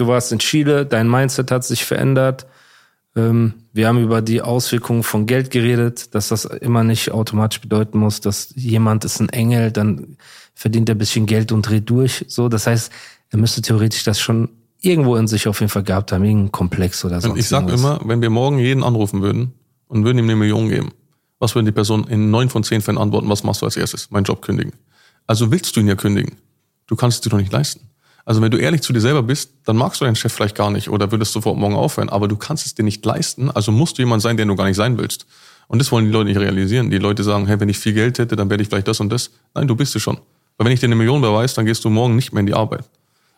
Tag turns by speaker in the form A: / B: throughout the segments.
A: du warst in Chile, dein Mindset hat sich verändert. Ähm, wir haben über die Auswirkungen von Geld geredet, dass das immer nicht automatisch bedeuten muss, dass jemand ist ein Engel, dann verdient er ein bisschen Geld und dreht durch. So, das heißt, er müsste theoretisch das schon irgendwo in sich auf jeden Fall gehabt haben, irgendeinen Komplex oder so.
B: Ich sag immer, wenn wir morgen jeden anrufen würden und würden ihm eine Million geben, was würden die Person in neun von zehn Fällen antworten, was machst du als erstes? Mein Job kündigen. Also willst du ihn ja kündigen. Du kannst es dir doch nicht leisten. Also wenn du ehrlich zu dir selber bist, dann magst du deinen Chef vielleicht gar nicht oder würdest sofort morgen aufhören, aber du kannst es dir nicht leisten, also musst du jemand sein, der du gar nicht sein willst. Und das wollen die Leute nicht realisieren. Die Leute sagen, hey, wenn ich viel Geld hätte, dann werde ich vielleicht das und das. Nein, du bist es schon. Weil wenn ich dir eine Million beweise, dann gehst du morgen nicht mehr in die Arbeit.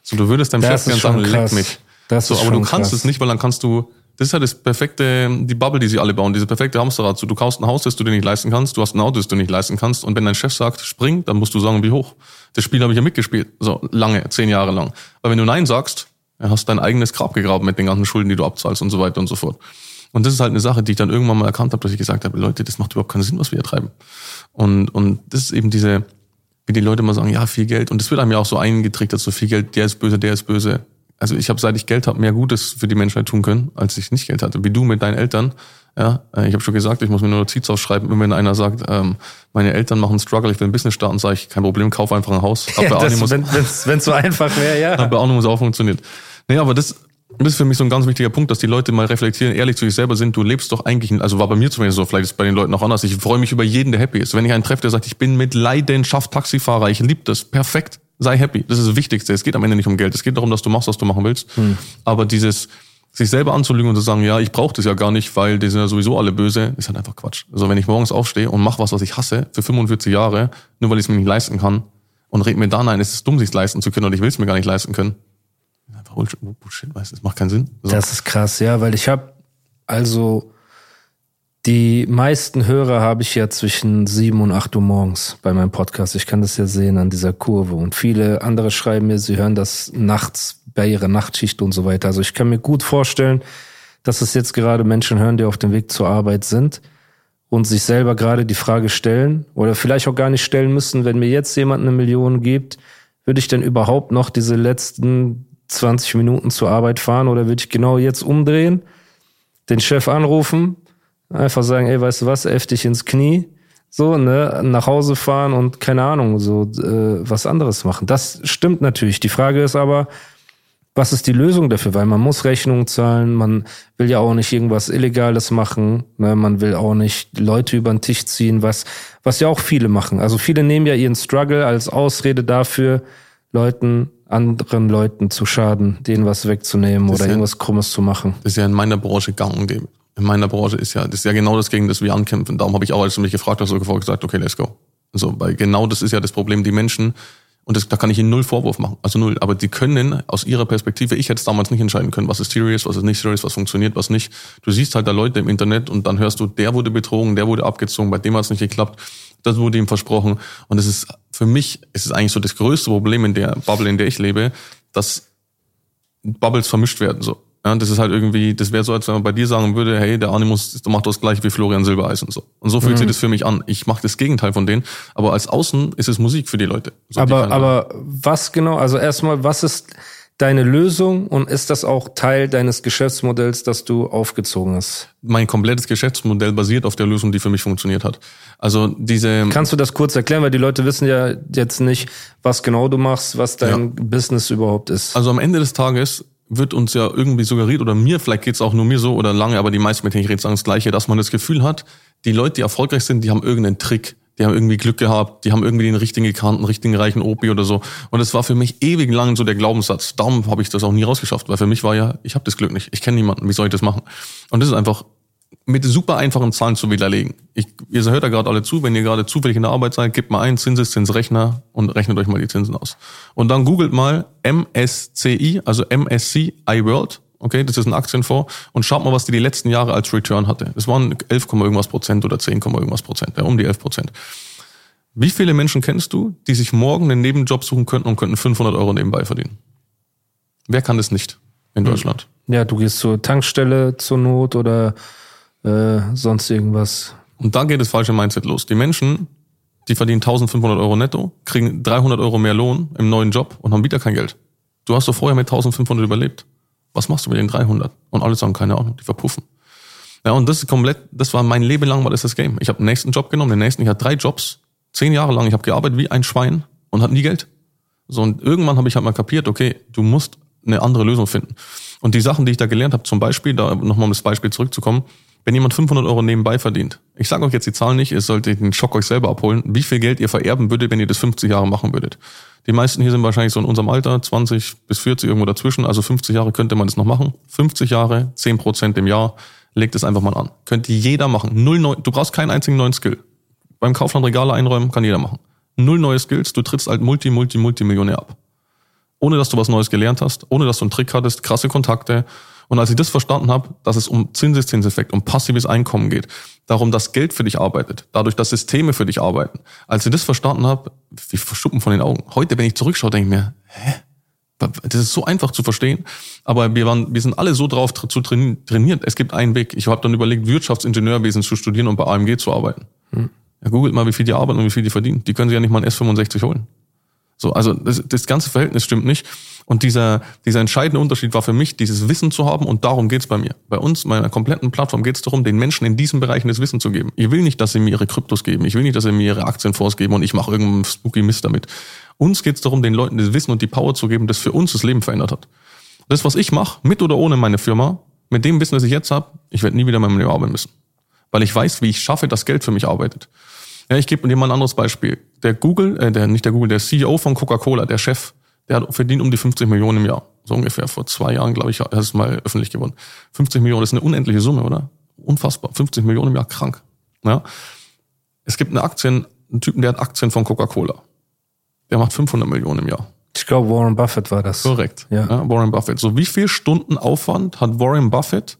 B: So, du würdest deinem
A: Das
B: Chef gerne sagen, leck mich.
A: Das
B: so, aber du kannst
A: krass.
B: es nicht, weil dann kannst du, das ist ja das perfekte, die Bubble, die sie alle bauen, diese perfekte Hamsterrad. So, du kaufst ein Haus, das du dir nicht leisten kannst, du hast ein Auto, das du nicht leisten kannst, und wenn dein Chef sagt, spring, dann musst du sagen, wie hoch. Das Spiel habe ich ja mitgespielt, so lange, zehn Jahre lang. Weil wenn du Nein sagst, hast dein eigenes Grab gegraben mit den ganzen Schulden, die du abzahlst und so weiter und so fort. Und das ist halt eine Sache, die ich dann irgendwann mal erkannt habe, dass ich gesagt habe, Leute, das macht überhaupt keinen Sinn, was wir hier treiben. Und, und das ist eben diese, wie die Leute immer sagen, ja, viel Geld. Und das wird einem ja auch so eingetrichtert, so viel Geld, der ist böse, der ist böse. Also ich habe, seit ich Geld habe, mehr Gutes für die Menschheit tun können, als ich nicht Geld hatte. Wie du mit deinen Eltern. Ja, äh, ich habe schon gesagt, ich muss mir nur Notiz aufschreiben, wenn einer sagt, ähm, meine Eltern machen einen Struggle, ich will ein Business starten, sage ich, kein Problem, kauf einfach ein Haus.
A: Ja, das,
B: Animus-
A: wenn es so einfach wäre, ja.
B: hat bei Audimus auch funktioniert. Nee, aber das, das ist für mich so ein ganz wichtiger Punkt, dass die Leute mal reflektieren, ehrlich zu sich selber sind. Du lebst doch eigentlich, also war bei mir zumindest so, vielleicht ist es bei den Leuten auch anders. Ich freue mich über jeden, der happy ist. Wenn ich einen treffe, der sagt, ich bin mit Leidenschaft Taxifahrer, ich liebe das, perfekt, sei happy. Das ist das Wichtigste. Es geht am Ende nicht um Geld. Es geht darum, dass du machst, was du machen willst. Aber dieses, sich selber anzulügen und zu sagen, ja, ich brauche das ja gar nicht, weil die sind ja sowieso alle böse, ist halt einfach Quatsch. Also wenn ich morgens aufstehe und mache was, was ich hasse, für 45 Jahre, nur weil ich es mir nicht leisten kann, und red mir dann ein, es ist dumm, sich leisten zu können und ich will es mir gar nicht leisten können. Einfach Bullshit, Bullshit weißt du, das macht keinen Sinn. So.
A: Das ist krass, ja, weil ich habe also die meisten Hörer habe ich ja zwischen sieben und acht Uhr morgens bei meinem Podcast. Ich kann das ja sehen an dieser Kurve. Und viele andere schreiben mir, sie hören das nachts bei ihrer Nachtschicht und so weiter. Also ich kann mir gut vorstellen, dass es jetzt gerade Menschen hören, die auf dem Weg zur Arbeit sind und sich selber gerade die Frage stellen oder vielleicht auch gar nicht stellen müssen, wenn mir jetzt jemand eine Million gibt, würde ich denn überhaupt noch diese letzten 20 Minuten zur Arbeit fahren oder würde ich genau jetzt umdrehen, den Chef anrufen, einfach sagen, ey, weißt du was, elf dich ins Knie, so, ne, nach Hause fahren und keine Ahnung, so äh, was anderes machen. Das stimmt natürlich. Die Frage ist aber, was ist die Lösung dafür? Weil man muss Rechnungen zahlen, man will ja auch nicht irgendwas Illegales machen, ne? man will auch nicht Leute über den Tisch ziehen, was, was ja auch viele machen. Also viele nehmen ja ihren Struggle als Ausrede dafür, Leuten, anderen Leuten zu schaden, denen was wegzunehmen oder
B: ja-
A: irgendwas Krummes zu machen.
B: Das ist ja in meiner Branche gang und gäbe. In meiner Branche ist ja, das ist ja genau das, gegen das wir ankämpfen. Darum habe ich auch, als du mich gefragt hast, sofort gesagt, okay, let's go. So, weil genau das ist ja das Problem, die Menschen, und das, da kann ich ihnen null Vorwurf machen, also null, aber die können aus ihrer Perspektive, ich hätte es damals nicht entscheiden können, was ist serious, was ist nicht serious, was funktioniert, was nicht. Du siehst halt da Leute im Internet und dann hörst du, der wurde betrogen, der wurde abgezogen, bei dem hat es nicht geklappt, das wurde ihm versprochen. Und es ist, für mich, es ist eigentlich so das größte Problem in der Bubble, in der ich lebe, dass Bubbles vermischt werden, so. Ja, das ist halt irgendwie, das wäre so, als wenn man bei dir sagen würde, hey, der Animus macht das gleich wie Florian Silbereisen so. Und so fühlt sich das für mich an. Ich mache das Gegenteil von denen, aber als Außen ist es Musik für die Leute. So, die
A: aber,
B: können-
A: aber was genau, also erstmal, was ist deine Lösung und ist das auch Teil deines Geschäftsmodells, das du aufgezogen hast?
B: mein komplettes Geschäftsmodell basiert auf der Lösung, die für mich funktioniert hat. Also diese
A: Kannst du das kurz erklären, weil die Leute wissen ja jetzt nicht, was genau du machst, was dein Business überhaupt ist.
B: Also am Ende des Tages wird uns ja irgendwie suggeriert, oder mir, vielleicht geht's auch nur mir so oder lange, aber die meisten, mit denen ich rede, sagen das Gleiche, dass man das Gefühl hat, die Leute, die erfolgreich sind, die haben irgendeinen Trick, die haben irgendwie Glück gehabt, die haben irgendwie den richtigen gekannten, richtigen reichen Opi oder so. Und das war für mich ewig lang so der Glaubenssatz. Darum habe ich das auch nie rausgeschafft, weil für mich war ja, ich habe das Glück nicht, ich kenne niemanden, wie soll ich das machen? Und das ist einfach mit super einfachen Zahlen zu widerlegen. Ich, ihr hört da gerade alle zu, wenn ihr gerade zufällig in der Arbeit seid, gebt mal ein Zinseszinsrechner und rechnet euch mal die Zinsen aus. Und dann googelt mal MSCI, also MSCI World, okay, das ist ein Aktienfonds, und schaut mal, was die die letzten Jahre als Return hatte. Das waren 11, irgendwas Prozent oder 10, irgendwas Prozent, ja, um die 11 Prozent. Wie viele Menschen kennst du, die sich morgen einen Nebenjob suchen könnten und könnten 500 Euro nebenbei verdienen? Wer kann das nicht in Deutschland?
A: Ja, du gehst zur Tankstelle zur Not oder äh, sonst irgendwas.
B: Und da geht das falsche Mindset los. Die Menschen, die verdienen 1500 Euro netto, kriegen 300 Euro mehr Lohn im neuen Job und haben wieder kein Geld. Du hast doch vorher mit 1500 überlebt. Was machst du mit den 300? Und alle sagen, keine Ahnung, die verpuffen. Ja, und das ist komplett, das war mein Leben lang war das das Game. Ich habe den nächsten Job genommen, den nächsten, ich hatte drei Jobs, zehn Jahre lang, ich habe gearbeitet wie ein Schwein und hatte nie Geld. So, und irgendwann habe ich halt mal kapiert, okay, du musst eine andere Lösung finden. Und die Sachen, die ich da gelernt habe, zum Beispiel, da nochmal um das Beispiel zurückzukommen, wenn jemand 500 Euro nebenbei verdient, ich sage euch jetzt die Zahlen nicht, ihr solltet den Schock euch selber abholen, wie viel Geld ihr vererben würdet, wenn ihr das 50 Jahre machen würdet. Die meisten hier sind wahrscheinlich so in unserem Alter, 20 bis 40 irgendwo dazwischen, also 50 Jahre könnte man das noch machen. 50 Jahre, 10 Prozent im Jahr, legt es einfach mal an. Könnte jeder machen. Null neu, du brauchst keinen einzigen neuen Skill. Beim Kaufland Regale einräumen kann jeder machen. Null neue Skills, du trittst als Multi, Multi, Multimillionär ab. Ohne dass du was Neues gelernt hast, ohne dass du einen Trick hattest, krasse Kontakte, und als ich das verstanden habe, dass es um Zinseszinseffekt, um passives Einkommen geht, darum, dass Geld für dich arbeitet, dadurch, dass Systeme für dich arbeiten, als ich das verstanden habe, wie verschuppen von den Augen. Heute, wenn ich zurückschaue, denke ich mir, hä? Das ist so einfach zu verstehen, aber wir waren, wir sind alle so drauf zu trainiert. Es gibt einen Weg. Ich habe dann überlegt, Wirtschaftsingenieurwesen zu studieren und bei AMG zu arbeiten. Hm. Ja, googelt mal, wie viel die arbeiten und wie viel die verdienen. Die können sich ja nicht mal ein S65 holen. So, also das, das ganze Verhältnis stimmt nicht. Und dieser, dieser entscheidende Unterschied war für mich, dieses Wissen zu haben und darum geht's bei mir. Bei uns, meiner kompletten Plattform, geht's darum, den Menschen in diesen Bereichen das Wissen zu geben. Ich will nicht, dass sie mir ihre Kryptos geben. Ich will nicht, dass sie mir ihre Aktienfonds geben und ich mache irgendeinen spooky Mist damit. Uns geht's darum, den Leuten das Wissen und die Power zu geben, das für uns das Leben verändert hat. Das, was ich mache, mit oder ohne meine Firma, mit dem Wissen, das ich jetzt habe, ich werde nie wieder in meinem Leben arbeiten müssen. Weil ich weiß, wie ich schaffe, dass Geld für mich arbeitet. Ja, ich gebe dir mal ein anderes Beispiel. Der Google, äh, der, nicht der Google, der CEO von Coca-Cola, der Chef, der hat verdient um die 50 Millionen im Jahr. So ungefähr. Vor zwei Jahren, glaube ich, hat es mal öffentlich gewonnen. 50 Millionen, ist eine unendliche Summe, oder? Unfassbar. 50 Millionen im Jahr, krank. Ja? Es gibt eine Aktien, einen Typen, der hat Aktien von Coca-Cola. Der macht 500 Millionen im Jahr.
A: Ich glaube, Warren Buffett war das.
B: Korrekt. Ja. ja. Warren Buffett. So wie viel Stunden Aufwand hat Warren Buffett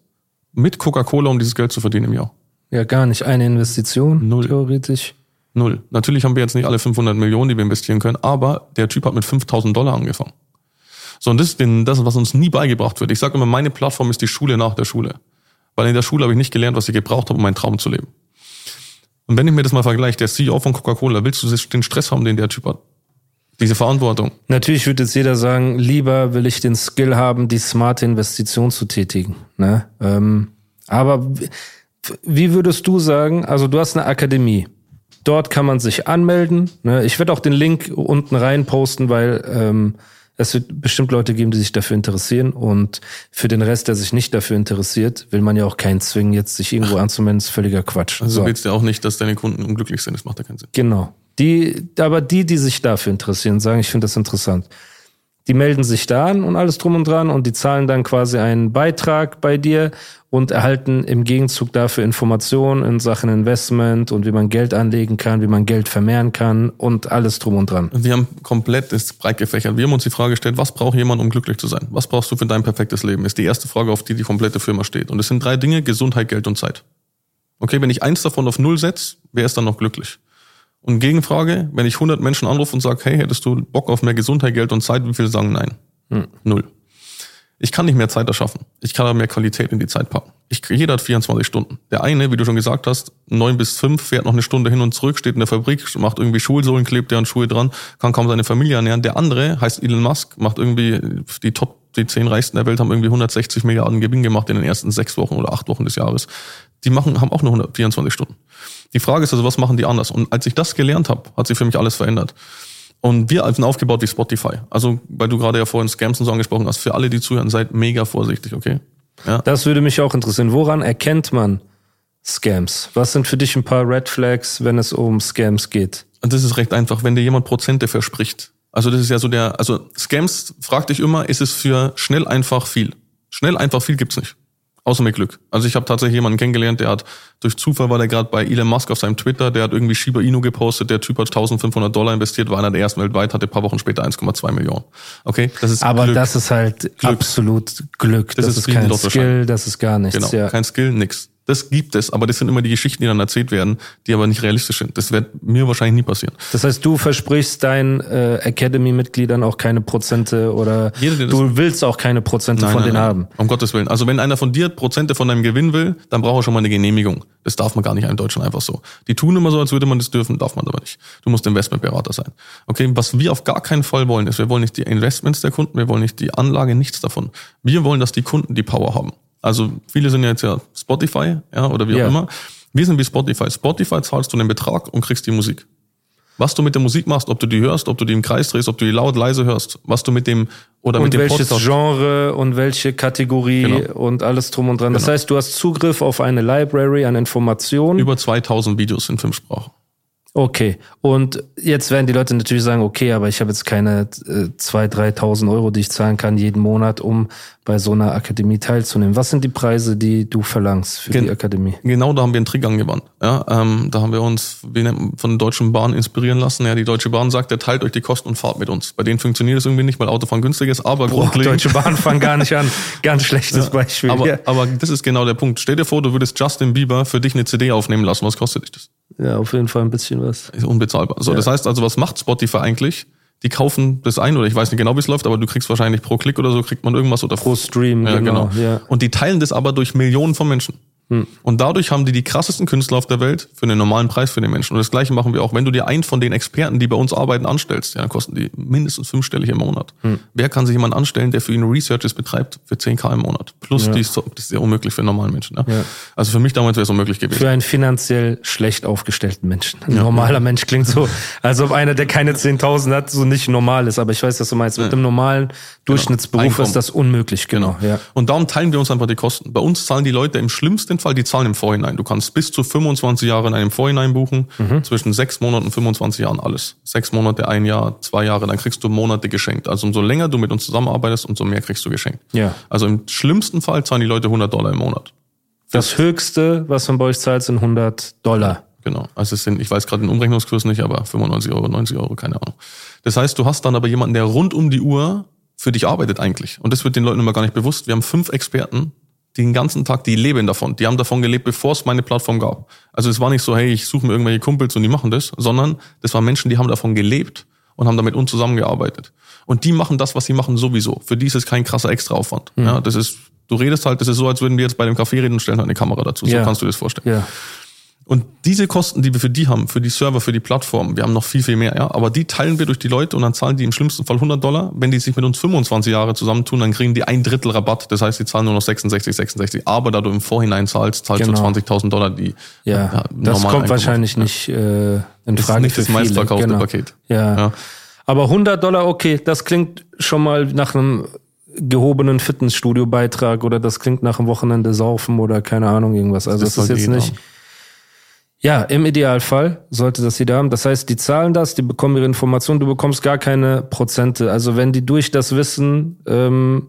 B: mit Coca-Cola, um dieses Geld zu verdienen im Jahr?
A: Ja, gar nicht. Eine Investition, Null. theoretisch.
B: Null. Natürlich haben wir jetzt nicht alle 500 Millionen, die wir investieren können, aber der Typ hat mit 5000 Dollar angefangen. So, und das ist das, was uns nie beigebracht wird. Ich sage immer, meine Plattform ist die Schule nach der Schule. Weil in der Schule habe ich nicht gelernt, was ich gebraucht habe, um meinen Traum zu leben. Und wenn ich mir das mal vergleiche, der CEO von Coca-Cola, willst du den Stress haben, den der Typ hat? Diese Verantwortung.
A: Natürlich würde jetzt jeder sagen, lieber will ich den Skill haben, die smarte Investition zu tätigen. Ne? Ähm, aber wie würdest du sagen, also du hast eine Akademie, Dort kann man sich anmelden. Ne? Ich werde auch den Link unten rein posten, weil ähm, es wird bestimmt Leute geben, die sich dafür interessieren. Und für den Rest, der sich nicht dafür interessiert, will man ja auch keinen zwingen, jetzt sich irgendwo anzumelden. Das ist völliger Quatsch.
B: Also so. willst du auch nicht, dass deine Kunden unglücklich sind. Das macht ja keinen Sinn.
A: Genau. Die, aber die, die sich dafür interessieren, sagen, ich finde das interessant. Die melden sich da an und alles drum und dran und die zahlen dann quasi einen Beitrag bei dir und erhalten im Gegenzug dafür Informationen in Sachen Investment und wie man Geld anlegen kann, wie man Geld vermehren kann und alles drum und dran.
B: Wir haben komplett das breit gefächert. Wir haben uns die Frage gestellt, was braucht jemand, um glücklich zu sein? Was brauchst du für dein perfektes Leben? Ist die erste Frage, auf die die komplette Firma steht. Und es sind drei Dinge, Gesundheit, Geld und Zeit. Okay, wenn ich eins davon auf Null setze, wer ist dann noch glücklich? Und Gegenfrage, wenn ich 100 Menschen anrufe und sage, hey, hättest du Bock auf mehr Gesundheit, Geld und Zeit, wie viele sagen nein? Hm. Null. Ich kann nicht mehr Zeit erschaffen. Ich kann aber mehr Qualität in die Zeit packen. Ich, jeder hat 24 Stunden. Der eine, wie du schon gesagt hast, neun bis fünf, fährt noch eine Stunde hin und zurück, steht in der Fabrik, macht irgendwie Schulsohlen, klebt der an Schuhe dran, kann kaum seine Familie ernähren. Der andere heißt Elon Musk, macht irgendwie die Top, die zehn Reichsten der Welt haben irgendwie 160 Milliarden Gewinn gemacht in den ersten sechs Wochen oder acht Wochen des Jahres. Die machen, haben auch nur 124 Stunden. Die Frage ist also, was machen die anders? Und als ich das gelernt habe, hat sich für mich alles verändert. Und wir sind aufgebaut wie Spotify. Also, weil du gerade ja vorhin Scams und so angesprochen hast, für alle, die zuhören, seid mega vorsichtig, okay?
A: Ja. Das würde mich auch interessieren. Woran erkennt man Scams? Was sind für dich ein paar Red Flags, wenn es um Scams geht?
B: Und das ist recht einfach, wenn dir jemand Prozente verspricht. Also das ist ja so der, also Scams, frag dich immer, ist es für schnell einfach viel? Schnell einfach viel gibt's nicht. Außer mit Glück. Also ich habe tatsächlich jemanden kennengelernt, der hat, durch Zufall war der gerade bei Elon Musk auf seinem Twitter, der hat irgendwie Shiba Inu gepostet, der Typ hat 1500 Dollar investiert, war einer der ersten weltweit, hatte ein paar Wochen später 1,2 Millionen. Okay, das ist
A: Aber
B: Glück.
A: das ist halt absolut Glück. Das,
B: Das
A: ist,
B: ist
A: kein. Skill, das ist gar nichts.
B: Genau,
A: ja.
B: kein Skill, nix. Das gibt es, aber das sind immer die Geschichten, die dann erzählt werden, die aber nicht realistisch sind. Das wird mir wahrscheinlich nie passieren.
A: Das heißt, du versprichst deinen äh, Academy-Mitgliedern auch keine Prozente oder
B: Jeder,
A: du willst auch keine Prozente von denen haben.
B: Um Gottes Willen. Also wenn einer von dir Prozente von deinem Gewinn will, dann braucht er schon mal eine Genehmigung. Das darf man gar nicht in Deutschland einfach so. Die tun immer so, als würde man das dürfen, darf man aber nicht. Du musst Investmentberater sein. Okay, was wir auf gar keinen Fall wollen, ist, wir wollen nicht die Investments der Kunden, wir wollen nicht die Anlage, nichts davon. Wir wollen, dass die Kunden die Power haben. Also viele sind ja jetzt ja Spotify, ja, oder wie auch immer. Wir sind wie Spotify. Spotify zahlst du einen Betrag und kriegst die Musik. Was du mit der Musik machst, ob du die hörst, ob du die im Kreis drehst, ob du die laut, leise hörst, was du mit dem oder
A: Und
B: mit dem
A: welches
B: Podcast
A: Genre und welche Kategorie
B: Genau.
A: und alles drum und dran. Das
B: Genau.
A: heißt, du hast Zugriff auf eine Library an Informationen.
B: über 2000 Videos in fünf Sprachen.
A: Okay. Und jetzt werden die Leute natürlich sagen, okay, aber ich habe jetzt keine äh, 2.000, 3.000 Euro, die ich zahlen kann jeden Monat, um bei so einer Akademie teilzunehmen. Was sind die Preise, die du verlangst für
B: Gen-
A: die Akademie?
B: Genau, da haben wir einen Trick angewandt. Ja, ähm, da haben wir uns wie nennt man, von der Deutschen Bahn inspirieren lassen. Ja, die Deutsche Bahn sagt, der teilt euch die Kosten und fahrt mit uns. Bei denen funktioniert es irgendwie nicht, weil Autofahren günstig ist, aber
A: Boah,
B: grundlegend.
A: Deutsche Bahn fangen gar nicht an. Ganz schlechtes Beispiel.
B: aber,
A: ja.
B: aber das ist genau der Punkt. Stell dir vor, du würdest Justin Bieber für dich eine CD aufnehmen lassen. Was kostet dich das?
A: Ja, auf jeden Fall ein bisschen was.
B: Ist unbezahlbar. So, das heißt also, was macht Spotify eigentlich? Die kaufen das ein oder ich weiß nicht genau, wie es läuft, aber du kriegst wahrscheinlich pro Klick oder so kriegt man irgendwas oder
A: Pro Stream,
B: Ja,
A: genau.
B: genau.
A: Ja.
B: Und die teilen das aber durch Millionen von Menschen. Und dadurch haben die die krassesten Künstler auf der Welt für einen normalen Preis für den Menschen. Und das Gleiche machen wir auch. Wenn du dir einen von den Experten, die bei uns arbeiten, anstellst, ja, dann kosten die mindestens fünfstellig im Monat. Wer kann sich jemand anstellen, der für ihn Researches betreibt für 10k im Monat? Plus, die ist, das ist ja unmöglich für einen normalen Menschen. Ja.
A: Ja.
B: Also für mich damals wäre es unmöglich gewesen.
A: Für einen finanziell schlecht aufgestellten Menschen. Ein normaler Mensch klingt so, als ob einer, der keine 10.000 hat, so nicht normal ist. Aber ich weiß, was du meinst. Mit dem normalen Durchschnittsberuf
B: Einkommen.
A: ist das unmöglich. Genau. Ja.
B: Und darum teilen wir uns einfach die Kosten. Bei uns zahlen die Leute im schlimmsten Fall, die zahlen im Vorhinein. Du kannst bis zu 25 Jahre in einem Vorhinein buchen,
A: Mhm.
B: zwischen sechs Monaten und 25 Jahren alles. Sechs Monate, ein Jahr, zwei Jahre, dann kriegst du Monate geschenkt. Also umso länger du mit uns zusammenarbeitest, umso mehr kriegst du geschenkt.
A: Ja.
B: Also im schlimmsten Fall zahlen die Leute 100 Dollar im Monat.
A: Das höchste, was man bei euch zahlt, sind 100 Dollar.
B: Genau. Also es sind, ich weiß gerade den Umrechnungskurs nicht, aber 95 Euro, 90 Euro, keine Ahnung. Das heißt, du hast dann aber jemanden, der rund um die Uhr für dich arbeitet eigentlich. Und das wird den Leuten immer gar nicht bewusst. Wir haben fünf Experten, den ganzen Tag, die leben davon. Die haben davon gelebt, bevor es meine Plattform gab. Also es war nicht so, hey, ich suche mir irgendwelche Kumpels und die machen das, sondern das waren Menschen, die haben davon gelebt und haben damit uns zusammengearbeitet. Und die machen das, was sie machen, sowieso. Für die ist es kein krasser Extraaufwand. Ja, das ist, du redest halt, das ist so, als würden wir jetzt bei dem Café reden und stellen halt eine Kamera dazu. So
A: Ja.
B: kannst du dir das vorstellen.
A: Ja.
B: Und diese Kosten, die wir für die haben, für die Server, für die Plattform, wir haben noch viel, viel mehr, ja, aber die teilen wir durch die Leute und dann zahlen die im schlimmsten Fall 100 Dollar. Wenn die sich mit uns 25 Jahre zusammentun, dann kriegen die ein Drittel Rabatt. Das heißt, die zahlen nur noch 66, 66. Aber da du im Vorhinein zahlst, zahlst
A: Genau.
B: du 20.000 Dollar, die
A: Ja,
B: ja,
A: das kommt wahrscheinlich
B: haben.
A: nicht äh, in
B: ist
A: Frage
B: nicht
A: für
B: das
A: viele.
B: meistverkaufte
A: genau.
B: Paket.
A: Ja.
B: Ja.
A: Aber 100 Dollar, okay, das klingt schon mal nach einem gehobenen Fitnessstudio-Beitrag oder das klingt nach einem Wochenende saufen oder keine Ahnung irgendwas. Also das,
B: Das
A: ist
B: sollte
A: jetzt nicht.
B: haben.
A: Ja, im Idealfall sollte das jeder haben. Das heißt, die zahlen das, die bekommen ihre Informationen, du bekommst gar keine Prozente. Also wenn die durch das Wissen, ähm,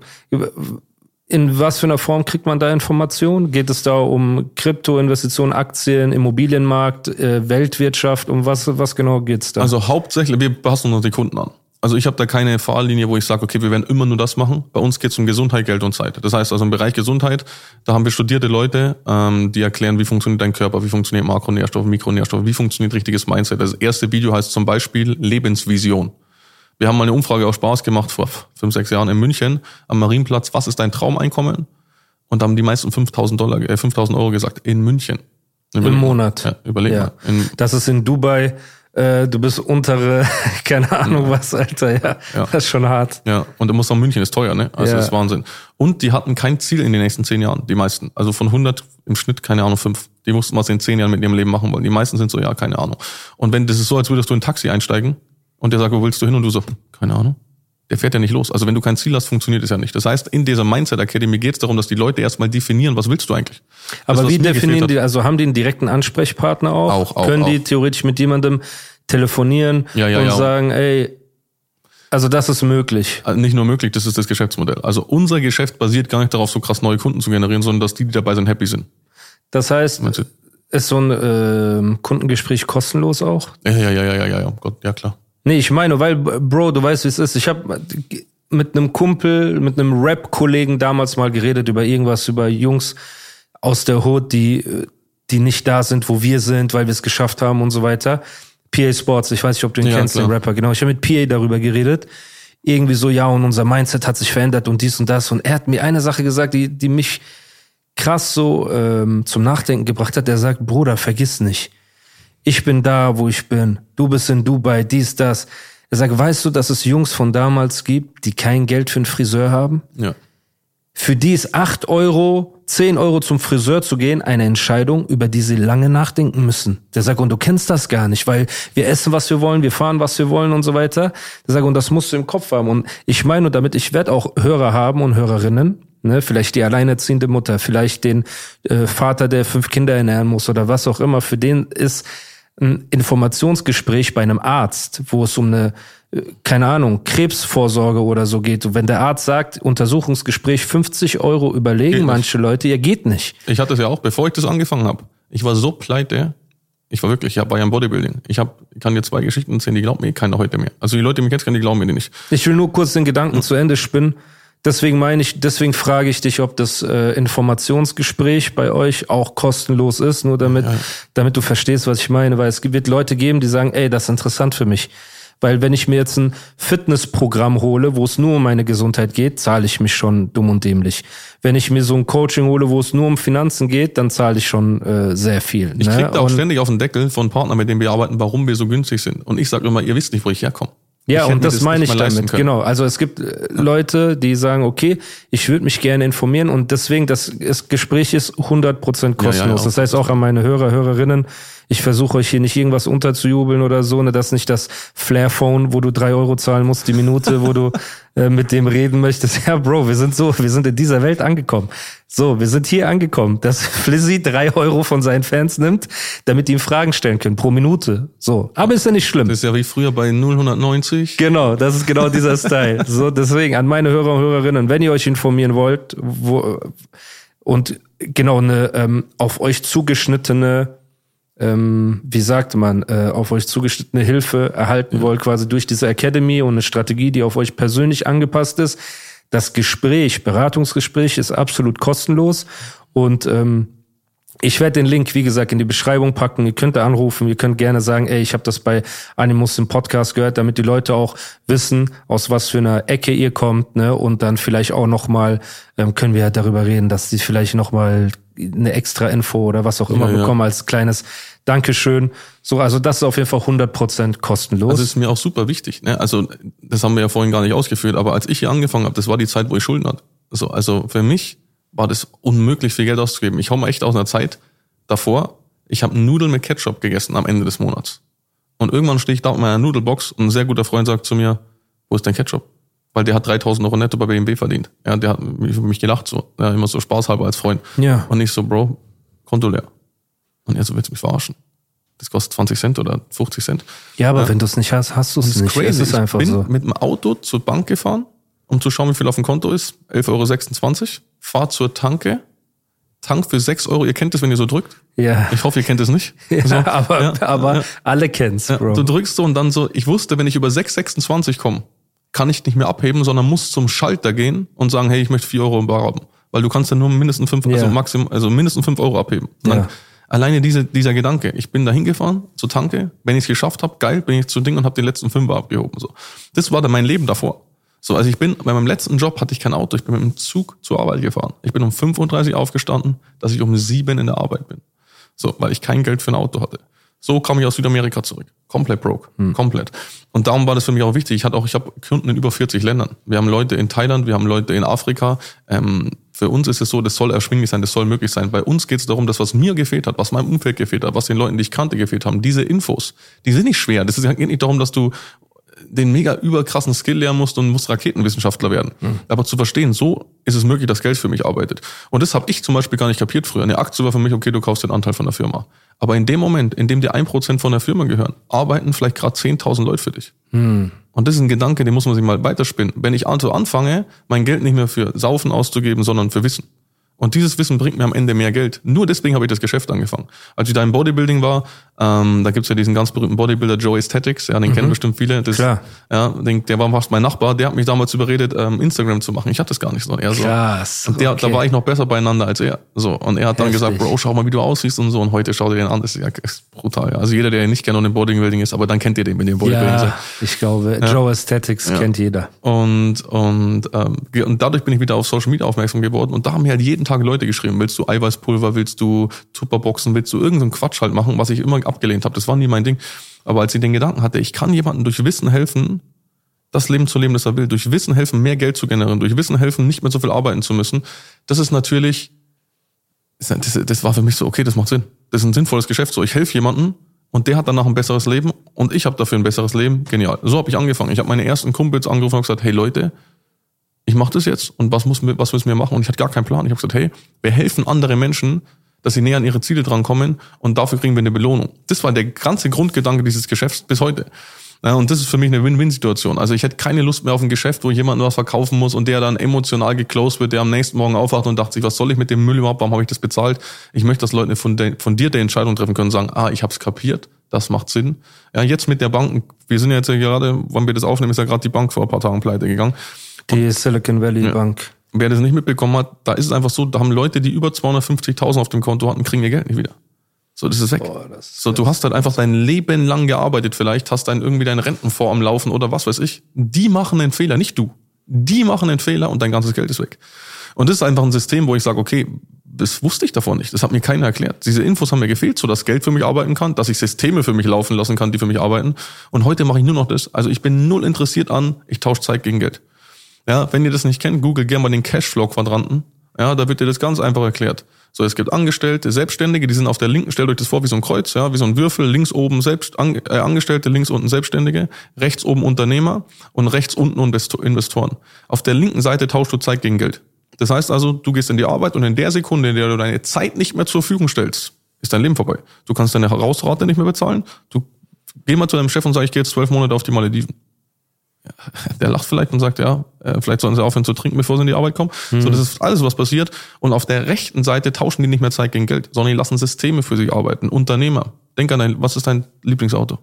A: in was für einer Form kriegt man da Informationen? Geht es da um Kryptoinvestitionen, Aktien, Immobilienmarkt, äh, Weltwirtschaft? Um was, was genau geht's da?
B: Also hauptsächlich, wir passen uns die Kunden an. Also ich habe da keine Fahrlinie, wo ich sage, okay, wir werden immer nur das machen. Bei uns geht es um Gesundheit, Geld und Zeit. Das heißt also im Bereich Gesundheit, da haben wir studierte Leute, ähm, die erklären, wie funktioniert dein Körper, wie funktioniert Makronährstoffe, Mikronährstoffe, wie funktioniert richtiges Mindset. Das erste Video heißt zum Beispiel Lebensvision. Wir haben mal eine Umfrage aus Spaß gemacht vor fünf, sechs Jahren in München am Marienplatz. Was ist dein Traumeinkommen? Und da haben die meisten 5000 Dollar, äh, 5000 Euro gesagt in München.
A: Im Monat.
B: Ja, überleg mal. In,
A: das ist in Dubai, äh, du bist untere, keine Ahnung was, Alter, ja.
B: Ja.
A: Das ist schon hart.
B: Ja, und du musst sagen, München ist teuer, ne? Also
A: Ja.
B: das ist Wahnsinn. Und die hatten kein Ziel in den nächsten zehn Jahren, die meisten. Also von 100 im Schnitt, keine Ahnung, fünf. Die mussten was in zehn Jahren mit ihrem Leben machen wollen. Die meisten sind so, ja, keine Ahnung. Und wenn das ist so, als würdest du in ein Taxi einsteigen und der sagt, wo willst du hin? Und du so, keine Ahnung. Der fährt ja nicht los. Also wenn du kein Ziel hast, funktioniert es ja nicht. Das heißt, in dieser Mindset Academy geht es darum, dass die Leute erstmal definieren, was willst du eigentlich?
A: Aber
B: Das,
A: wie definieren die, also haben die einen direkten Ansprechpartner auch?
B: Auch, auch,
A: Können die
B: auch.
A: theoretisch mit jemandem telefonieren
B: Ja, ja,
A: und
B: ja.
A: sagen, ey, Also das ist möglich.
B: Also nicht nur möglich, das ist das Geschäftsmodell. Also unser Geschäft basiert gar nicht darauf, so krass neue Kunden zu generieren, sondern dass die, die dabei sind, happy sind.
A: Das heißt, ist so ein ähm, Kundengespräch kostenlos auch?
B: Ja, ja, ja, ja, ja, ja, ja, Gott, ja klar.
A: Nee, ich meine, weil, Bro, du weißt, wie es ist. Ich habe mit einem Kumpel, mit einem Rap-Kollegen damals mal geredet über irgendwas, über Jungs aus der Hood, die, die nicht da sind, wo wir sind, weil wir es geschafft haben und so weiter. PA Sports, ich weiß nicht, ob du ihn
B: Ja,
A: kennst, den
B: klar.
A: Rapper, genau. Ich habe mit PA darüber geredet. Irgendwie so, ja, und unser Mindset hat sich verändert und dies und das. Und er hat mir eine Sache gesagt, die, die mich krass so ähm, zum Nachdenken gebracht hat. Er sagt, Bruder, vergiss nicht, ich bin da, wo ich bin. Du bist in Dubai, dies, das. Er sagt, weißt du, dass es Jungs von damals gibt, die kein Geld für einen Friseur haben?
B: Ja.
A: Für die ist 8 Euro, 10 Euro zum Friseur zu gehen, eine Entscheidung, über die sie lange nachdenken müssen. Der sagt, und du kennst das gar nicht, weil wir essen, was wir wollen, wir fahren, was wir wollen und so weiter. Der sagt, und das musst du im Kopf haben. Und ich meine, und damit, ich werde auch Hörer haben und Hörerinnen, ne, vielleicht die alleinerziehende Mutter, vielleicht den äh, Vater, der fünf Kinder ernähren muss oder was auch immer, für den ist ein Informationsgespräch bei einem Arzt, wo es um eine, äh, keine Ahnung, Krebsvorsorge oder so geht. Und wenn der Arzt sagt, Untersuchungsgespräch 50 Euro überlegen
B: Geht nicht.
A: manche Leute, ja geht nicht.
B: Ich hatte es ja auch, bevor ich das angefangen habe. Ich war so pleite. Ich war wirklich, ja, bei einem Bodybuilding. Ich hab, ich kann dir zwei Geschichten erzählen, die glaubt mir keiner heute mehr. Also die Leute, die mich jetzt kennen, die glauben mir die nicht.
A: Ich will nur kurz den Gedanken zu Ende spinnen. Deswegen meine ich, deswegen frage ich dich, ob das äh, Informationsgespräch bei euch auch kostenlos ist, nur damit, damit du verstehst, was ich meine, weil es wird Leute geben, die sagen, ey, das ist interessant für mich. Weil wenn ich mir jetzt ein Fitnessprogramm hole, wo es nur um meine Gesundheit geht, zahle ich mich schon dumm und dämlich. Wenn ich mir so ein Coaching hole, wo es nur um Finanzen geht, dann zahle ich schon äh, sehr viel.
B: Ich
A: ne?
B: krieg da auch
A: Und-
B: ständig auf den Deckel von Partnern, mit denen wir arbeiten, warum wir so günstig sind. Und ich sage immer, ihr wisst nicht, wo ich herkomme.
A: Ja, und
B: mir
A: das meine ich damit. Genau. Also es gibt äh, Leute, die sagen, okay, ich würde mich gerne informieren und deswegen, das ist, Gespräch ist 100% kostenlos.
B: ja,
A: das heißt auch an meine Hörer, Hörerinnen, ich versuche euch hier nicht irgendwas unterzujubeln oder so, ne, das ist nicht das Flair-Phone, wo du drei Euro zahlen musst die Minute, wo du äh, mit dem reden möchtest. Ja, Bro, wir sind so, wir sind in dieser Welt angekommen. So, wir sind hier angekommen, dass Flizzy drei Euro von seinen Fans nimmt, damit die ihm Fragen stellen können pro Minute. So, aber ist ja nicht schlimm.
B: Das ist ja wie früher bei 0190.
A: Genau, das ist genau dieser Style. So, deswegen an meine Hörer und Hörerinnen, wenn ihr euch informieren wollt, wo, und genau eine ähm, auf euch zugeschnittene, ähm, wie sagt man, äh, auf euch zugeschnittene Hilfe erhalten wollt, quasi durch diese Academy und eine Strategie, die auf euch persönlich angepasst ist. Das Gespräch, Beratungsgespräch ist absolut kostenlos und ähm, ich werde den Link, wie gesagt, in die Beschreibung packen. Ihr könnt da anrufen, ihr könnt gerne sagen, ey, ich habe das bei Animus im Podcast gehört, damit die Leute auch wissen, aus was für einer Ecke ihr kommt, ne? Und dann vielleicht auch nochmal, ähm, können wir ja darüber reden, dass sie vielleicht nochmal eine extra Info oder was auch immer
B: Ja, ja.
A: bekommen als kleines Dankeschön. So, also das ist auf jeden Fall 100% kostenlos.
B: Das ist mir auch super wichtig. Ne? Also das haben wir ja vorhin gar nicht ausgeführt, aber als ich hier angefangen habe, das war die Zeit, wo ich Schulden hatte. So, also für mich war das unmöglich, viel Geld auszugeben. Ich komme echt aus einer Zeit davor, ich habe Nudeln mit Ketchup gegessen am Ende des Monats. Und irgendwann stehe ich da mit meiner Nudelbox und ein sehr guter Freund sagt zu mir, wo ist dein Ketchup? Weil der hat 3000 Euro netto bei BMW verdient. Ja, der hat mich, mich gelacht so. Ja, immer so spaßhalber als Freund.
A: Ja.
B: Und ich so, Bro, Konto leer. Und er so, willst du mich verarschen? Das kostet 20 Cent oder 50 Cent.
A: ja, aber wenn du es nicht hast, hast du es
B: Das ist
A: nicht.
B: crazy.
A: Es ist einfach
B: ich bin
A: so.
B: mit dem Auto zur Bank gefahren, um zu schauen, wie viel auf dem Konto ist. 11,26 Euro. Fahr zur Tanke. Tank für 6 Euro. Ihr kennt das, wenn ihr so drückt.
A: Ja.
B: Ich hoffe, ihr kennt es nicht.
A: Ja,
B: so,
A: aber,
B: ja,
A: aber
B: ja.
A: alle kennen's,
B: Ja,
A: Bro.
B: du drückst so und dann so, ich wusste, wenn ich über 6,26 komme, kann ich nicht mehr abheben, sondern muss zum Schalter gehen und sagen, hey, ich möchte 4 Euro im Bar haben. Weil du kannst ja nur mindestens 5,
A: Ja.
B: also maximum, also mindestens 5 Euro abheben. Dann,
A: Ja.
B: Alleine diese, dieser Gedanke, ich bin da hingefahren zur Tanke, wenn ich es geschafft habe, geil, bin ich zu Ding und habe den letzten Fünfer abgehoben. So. Das war dann mein Leben davor. So, also ich bin, bei meinem letzten Job hatte ich kein Auto, ich bin mit dem Zug zur Arbeit gefahren. Ich bin um 35 aufgestanden, dass ich um 7 in der Arbeit bin. So, weil ich kein Geld für ein Auto hatte. So kam ich aus Südamerika zurück. Komplett broke. Komplett. Und darum war das für mich auch wichtig. Ich hatte auch, ich habe Kunden in über 40 Ländern. Wir haben Leute in Thailand, wir haben Leute in Afrika. Ähm, für uns ist es so, das soll erschwinglich sein, das soll möglich sein. Bei uns geht es darum, dass was mir gefehlt hat, was meinem Umfeld gefehlt hat, was den Leuten, die ich kannte, gefehlt haben, diese Infos, die sind nicht schwer. Das ist, geht nicht darum, dass du den mega überkrassen Skill lernen musst und musst Raketenwissenschaftler werden. Aber zu verstehen, so ist es möglich, dass Geld für mich arbeitet. Und das habe ich zum Beispiel gar nicht kapiert früher. Eine Aktie war für mich, okay, du kaufst den Anteil von der Firma. Aber in dem Moment, in dem dir ein Prozent von der Firma gehören, arbeiten vielleicht gerade 10.000 Leute für dich. Und das ist ein Gedanke, den muss man sich mal weiterspinnen. Wenn ich also anfange, mein Geld nicht mehr für Saufen auszugeben, sondern für Wissen. Und dieses Wissen bringt mir am Ende mehr Geld. Nur deswegen habe ich das Geschäft angefangen. Als ich da im Bodybuilding war, ähm, da gibt's ja diesen ganz berühmten Bodybuilder Joe Aesthetics, ja, den kennen bestimmt viele. Das,
A: Klar.
B: Ja, den, der war fast mein Nachbar, der hat mich damals überredet, ähm, Instagram zu machen. Ich hatte das gar nicht, sondern er so.
A: Krass,
B: Und der,
A: okay.
B: da war ich noch besser beieinander als er. So. Und er hat dann
A: Heftig.
B: gesagt, Bro, schau mal, wie du aussiehst und so. Und heute schau dir den an. Das ist ja ist brutal. Ja. Also jeder, der ihn nicht kennt und im Bodybuilding ist, aber dann kennt ihr den, ihr im Bodybuilding.
A: Ja, ich glaube, Joe Aesthetics kennt jeder.
B: Und, und, ähm, und dadurch bin ich wieder auf Social Media aufmerksam geworden. Und da haben mir halt jeden Tag Leute geschrieben, willst du Eiweißpulver, willst du Tupperboxen, willst du irgendeinen Quatsch halt machen, was ich immer abgelehnt habe. Das war nie mein Ding. Aber als ich den Gedanken hatte, ich kann jemandem durch Wissen helfen, das Leben zu leben, das er will, durch Wissen helfen, mehr Geld zu generieren, durch Wissen helfen, nicht mehr so viel arbeiten zu müssen, das ist natürlich, das, das war für mich so, okay, das macht Sinn. Das ist ein sinnvolles Geschäft. So, ich helfe jemandem und der hat danach ein besseres Leben und ich habe dafür ein besseres Leben. Genial. So habe ich angefangen. Ich habe meine ersten Kumpels angerufen und gesagt, hey Leute, ich mache das jetzt und was, muss, was müssen wir machen? Und ich hatte gar keinen Plan. Ich habe gesagt, hey, wir helfen andere Menschen, dass sie näher an ihre Ziele drankommen und dafür kriegen wir eine Belohnung. Das war der ganze Grundgedanke dieses Geschäfts bis heute. Ja, und das ist für mich eine Win-Win-Situation. Also ich hätte keine Lust mehr auf ein Geschäft, wo jemand was verkaufen muss und der dann emotional geclosed wird, der am nächsten Morgen aufwacht und dachte sich, was soll ich mit dem Müll überhaupt, warum habe ich das bezahlt? Ich möchte, dass Leute von, de, von Entscheidung treffen können und sagen, ah, ich habe es kapiert, das macht Sinn. Ja, jetzt mit der Bank, wir sind ja jetzt ja gerade, wann wir das aufnehmen, ist ja gerade die Bank vor ein paar Tagen pleite gegangen.
A: Die Silicon Valley Bank.
B: Wer das nicht mitbekommen hat, da ist es einfach so, da haben Leute, die über 250.000 auf dem Konto hatten, kriegen ihr Geld nicht wieder. So, das ist weg.
A: Boah, das-
B: so, du hast halt einfach dein Leben lang gearbeitet vielleicht, hast dann irgendwie deinen Rentenfonds am Laufen oder was weiß ich. Die machen einen Fehler, nicht du. Die machen einen Fehler und dein ganzes Geld ist weg. Und das ist einfach ein System, wo ich sage, okay, das wusste ich davon nicht. Das hat mir keiner erklärt. Diese Infos haben mir gefehlt, so dass Geld für mich arbeiten kann, dass ich Systeme für mich laufen lassen kann, die für mich arbeiten. Und heute mache ich nur noch das. Also ich bin null interessiert an, ich tausche Zeit gegen Geld. Ja, wenn ihr das nicht kennt, googelt gerne mal den Cashflow-Quadranten. Ja, da wird dir das ganz einfach erklärt. So, es gibt Angestellte, Selbstständige, die sind auf der linken, stellt euch das vor wie so ein Kreuz, ja, wie so ein Würfel, links oben selbst, an, äh, Angestellte, links unten Selbstständige, rechts oben Unternehmer und rechts unten Investo- Investoren. Auf der linken Seite tauschst du Zeit gegen Geld. Das heißt also, du gehst in die Arbeit und in der Sekunde, in der du deine Zeit nicht mehr zur Verfügung stellst, ist dein Leben vorbei. Du kannst deine Hausrate nicht mehr bezahlen. Du geh mal zu deinem Chef und sag, ich gehe jetzt zwölf Monate auf die Malediven der lacht vielleicht und sagt, ja, äh, vielleicht sollen sie aufhören zu trinken, bevor sie in die Arbeit kommen. So, das ist alles, was passiert. Und auf der rechten Seite tauschen die nicht mehr Zeit gegen Geld, sondern die lassen Systeme für sich arbeiten. Unternehmer. Denk an dein, was ist dein Lieblingsauto?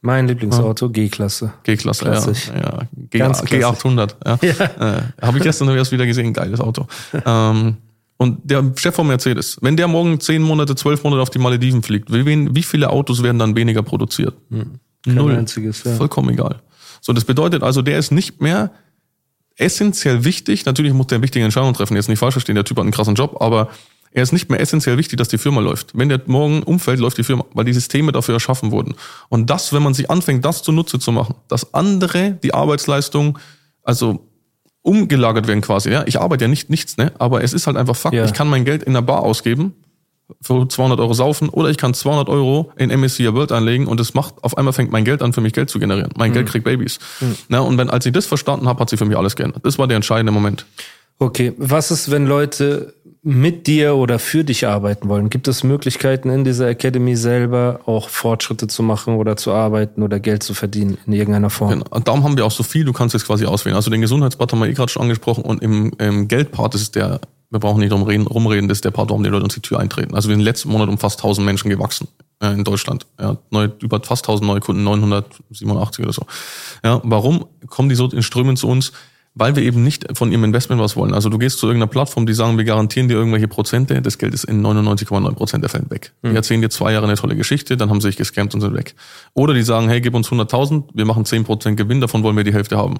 A: Mein Lieblingsauto, G-Klasse.
B: G-Klasse, ja.
A: Klassisch.
B: ja. G,
A: Ganz klassisch.
B: G800, ja. Äh, Habe ich gestern erst wieder gesehen, geiles Auto. ähm, und der Chef von Mercedes, wenn der morgen zehn Monate, zwölf Monate auf die Malediven fliegt, wie, wie viele Autos werden dann weniger produziert? Null.
A: einziges, ja.
B: Vollkommen egal. So, das bedeutet also, der ist nicht mehr essentiell wichtig. Natürlich muss der wichtige Entscheidungen treffen. Jetzt nicht falsch verstehen, der Typ hat einen krassen Job, aber er ist nicht mehr essentiell wichtig, dass die Firma läuft. Wenn der morgen umfällt, läuft die Firma, weil die Systeme dafür erschaffen wurden. Und das, wenn man sich anfängt, das zunutze zu machen, dass andere die Arbeitsleistung, also umgelagert werden quasi. Ja, ich arbeite ja nicht nichts, ne? Aber es ist halt einfach Fakt.
A: Ja.
B: Ich kann mein Geld in der Bar ausgeben für 200 Euro saufen oder ich kann 200 Euro in MSCI World anlegen und es macht, auf einmal fängt mein Geld an, für mich Geld zu generieren. Mein Geld kriegt Babys. Na, und wenn, als ich das verstanden habe, hat sich für mich alles geändert. Das war der entscheidende Moment.
A: Okay, was ist, wenn Leute mit dir oder für dich arbeiten wollen? Gibt es Möglichkeiten in dieser Academy selber auch Fortschritte zu machen oder zu arbeiten oder Geld zu verdienen in irgendeiner Form?
B: Genau. Und darum haben wir auch so viel, du kannst jetzt quasi auswählen. Also den Gesundheitspart haben wir eh gerade schon angesprochen und im, im Geldpart ist der, wir brauchen nicht drum reden, rumreden, das ist der Part, warum die Leute uns die Tür eintreten. Also wir sind letzten Monat um fast 1000 Menschen gewachsen äh, in Deutschland. Ja, neu, über fast 1000 neue Kunden, 987 oder so. Ja, warum kommen die so in Strömen zu uns? Weil wir eben nicht von ihrem Investment was wollen. Also du gehst zu irgendeiner Plattform, die sagen, wir garantieren dir irgendwelche Prozente, das Geld ist in 99,9 Prozent der Fälle weg. Die erzählen dir zwei Jahre eine tolle Geschichte, dann haben sie sich gescampt und sind weg. Oder die sagen, hey, gib uns 100.000, wir machen 10 Prozent Gewinn, davon wollen wir die Hälfte haben.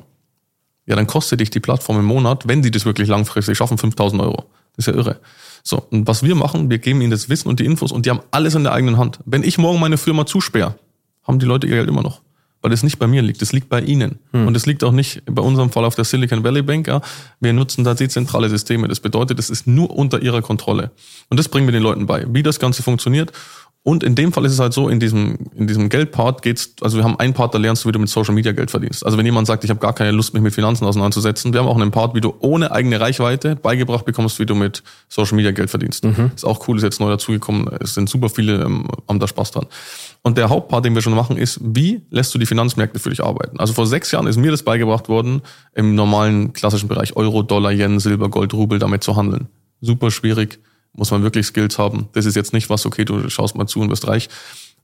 B: Ja, dann kostet dich die Plattform im Monat, wenn sie das wirklich langfristig schaffen, 5000 Euro. Das ist ja irre. So, und was wir machen, wir geben ihnen das Wissen und die Infos und die haben alles in der eigenen Hand. Wenn ich morgen meine Firma zusperre, haben die Leute ihr Geld immer noch. Weil es nicht bei mir liegt, es liegt bei ihnen. Und es liegt auch nicht bei unserem Fall auf der Silicon Valley Bank. Ja. Wir nutzen da dezentrale Systeme. Das bedeutet, es ist nur unter ihrer Kontrolle. Und das bringen wir den Leuten bei, wie das Ganze funktioniert. Und in dem Fall ist es halt so, in diesem, in diesem Geldpart geht's, also wir haben einen Part, da lernst du, wie du mit Social Media Geld verdienst. Also wenn jemand sagt, ich habe gar keine Lust, mich mit Finanzen auseinanderzusetzen, wir haben auch einen Part, wie du ohne eigene Reichweite beigebracht bekommst, wie du mit Social Media Geld verdienst. Ist auch cool, ist jetzt neu dazugekommen. Es sind super viele, ähm, haben da Spaß dran. Und der Hauptpart, den wir schon machen, ist, wie lässt du die Finanzmärkte für dich arbeiten? Also vor sechs Jahren ist mir das beigebracht worden, im normalen klassischen Bereich Euro, Dollar, Yen, Silber, Gold, Rubel damit zu handeln. Super schwierig, muss man wirklich Skills haben. Das ist jetzt nicht was, okay, du schaust mal zu und wirst reich.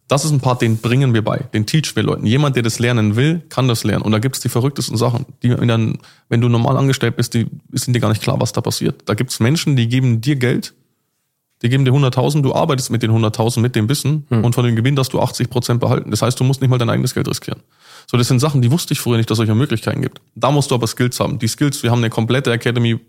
B: Das ist ein Part, den bringen wir bei, den teach wir Leuten. Jemand, der das lernen will, kann das lernen. Und da gibt es die verrücktesten Sachen, die dann, wenn du normal angestellt bist, die sind dir gar nicht klar, was da passiert. Da gibt es Menschen, die geben dir Geld, die geben dir 100.000, du arbeitest mit den 100.000, mit dem Wissen hm. und von dem Gewinn darfst du 80 Prozent behalten. Das heißt, du musst nicht mal dein eigenes Geld riskieren. So, das sind Sachen, die wusste ich früher nicht, dass es solche Möglichkeiten gibt. Da musst du aber Skills haben. Die Skills, wir haben eine komplette Academy,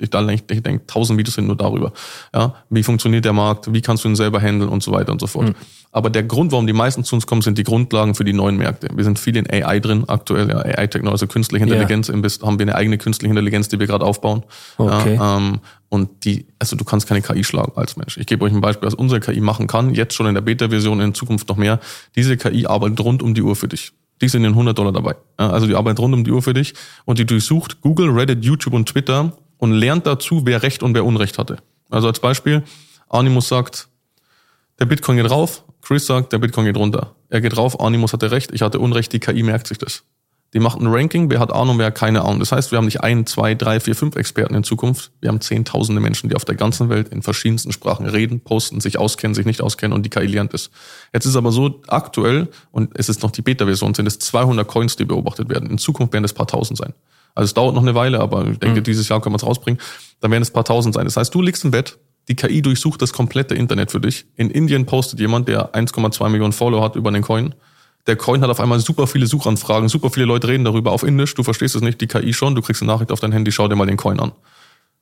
B: ich, da, ich, ich denke, tausend Videos sind nur darüber. Ja, wie funktioniert der Markt, wie kannst du ihn selber handeln und so weiter und so fort. Mhm. Aber der Grund, warum die meisten zu uns kommen, sind die Grundlagen für die neuen Märkte. Wir sind viel in AI drin aktuell, ja, AI-Technologie, also künstliche Intelligenz, yeah. haben wir eine eigene künstliche Intelligenz, die wir gerade aufbauen. Okay. Ja, ähm, und die, also du kannst keine KI schlagen als Mensch. Ich gebe euch ein Beispiel, was unsere KI machen kann, jetzt schon in der Beta-Version, in Zukunft noch mehr. Diese KI arbeitet rund um die Uhr für dich. Die sind in 100 Dollar dabei. Also die arbeitet rund um die Uhr für dich und die durchsucht Google, Reddit, YouTube und Twitter und lernt dazu, wer Recht und wer Unrecht hatte. Also als Beispiel, Animus sagt, der Bitcoin geht rauf, Chris sagt, der Bitcoin geht runter. Er geht rauf, Animus hatte recht, ich hatte Unrecht, die KI merkt sich das. Die macht ein Ranking, wer hat Ahnung, wer hat keine Ahnung. Das heißt, wir haben nicht ein, zwei, drei, vier, fünf Experten in Zukunft. Wir haben zehntausende Menschen, die auf der ganzen Welt in verschiedensten Sprachen reden, posten, sich auskennen, sich nicht auskennen und die KI lernt es. Jetzt ist aber so aktuell, und es ist noch die Beta-Version, sind es 200 Coins, die beobachtet werden. In Zukunft werden es paar tausend sein. Also es dauert noch eine Weile, aber ich denke, mhm. dieses Jahr können wir es rausbringen. Dann werden es paar tausend sein. Das heißt, du liegst im Bett, die KI durchsucht das komplette Internet für dich. In Indien postet jemand, der 1,2 Millionen Follower hat über den Coin der Coin hat auf einmal super viele Suchanfragen, super viele Leute reden darüber auf Indisch, du verstehst es nicht, die KI schon, du kriegst eine Nachricht auf dein Handy, schau dir mal den Coin an.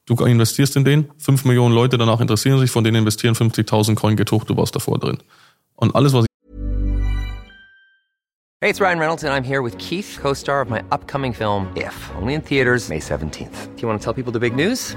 B: Du investierst in den, fünf Millionen Leute danach interessieren sich, von denen investieren 50.000 Coin geht hoch, du warst davor drin. Und alles, was
C: Hey, it's Ryan Reynolds and I'm here with Keith, co-star of my upcoming film If, only in theaters May 17th. Do you want to tell people the big news?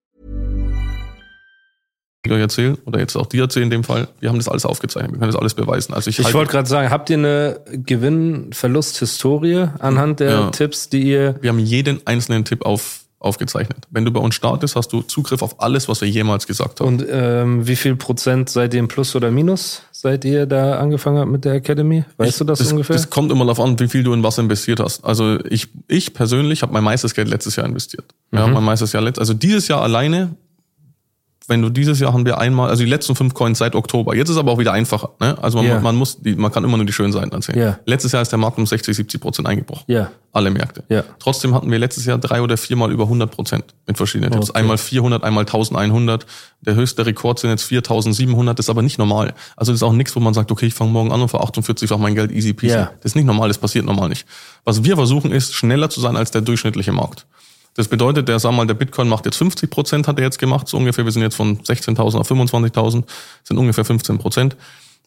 B: Ich euch erzähle, oder jetzt auch dir erzählen in dem Fall, wir haben das alles aufgezeichnet, wir können das alles beweisen. Also ich,
A: ich wollte gerade sagen, habt ihr eine Gewinn-Verlust-Historie anhand der ja. Tipps, die ihr...
B: Wir haben jeden einzelnen Tipp auf, aufgezeichnet. Wenn du bei uns startest, hast du Zugriff auf alles, was wir jemals gesagt haben.
A: Und ähm, wie viel Prozent seid ihr im Plus oder Minus, seit ihr da angefangen habt mit der Academy? Weißt ich, du das,
B: das,
A: ungefähr?
B: Das kommt immer darauf an, wie viel du in was investiert hast. Also ich, ich persönlich habe mein meistes Geld letztes Jahr investiert. Ja, mhm. mein meistes Jahr letzt, also dieses Jahr alleine wenn du dieses Jahr haben wir einmal, also die letzten fünf Coins seit Oktober. Jetzt ist aber auch wieder einfacher. Ne? Also man, yeah. man muss, die, man kann immer nur die schönen Seiten erzählen. Yeah. Letztes Jahr ist der Markt um 60, 70 Prozent eingebrochen.
A: Yeah.
B: Alle Märkte. Yeah. Trotzdem hatten wir letztes Jahr drei oder viermal über 100 Prozent mit verschiedenen Tipps. Okay. Einmal 400, einmal 1100. Der höchste Rekord sind jetzt 4700. Das ist aber nicht normal. Also das ist auch nichts, wo man sagt, okay, ich fange morgen an und für 48 auch mein Geld easy peasy. Das ist nicht normal, das passiert normal nicht. Was wir versuchen ist, schneller zu sein als der durchschnittliche Markt. Das bedeutet, der, sag mal, der Bitcoin macht jetzt 50 Prozent, hat er jetzt gemacht, so ungefähr. Wir sind jetzt von 16.000 auf 25.000, sind ungefähr 15 Prozent,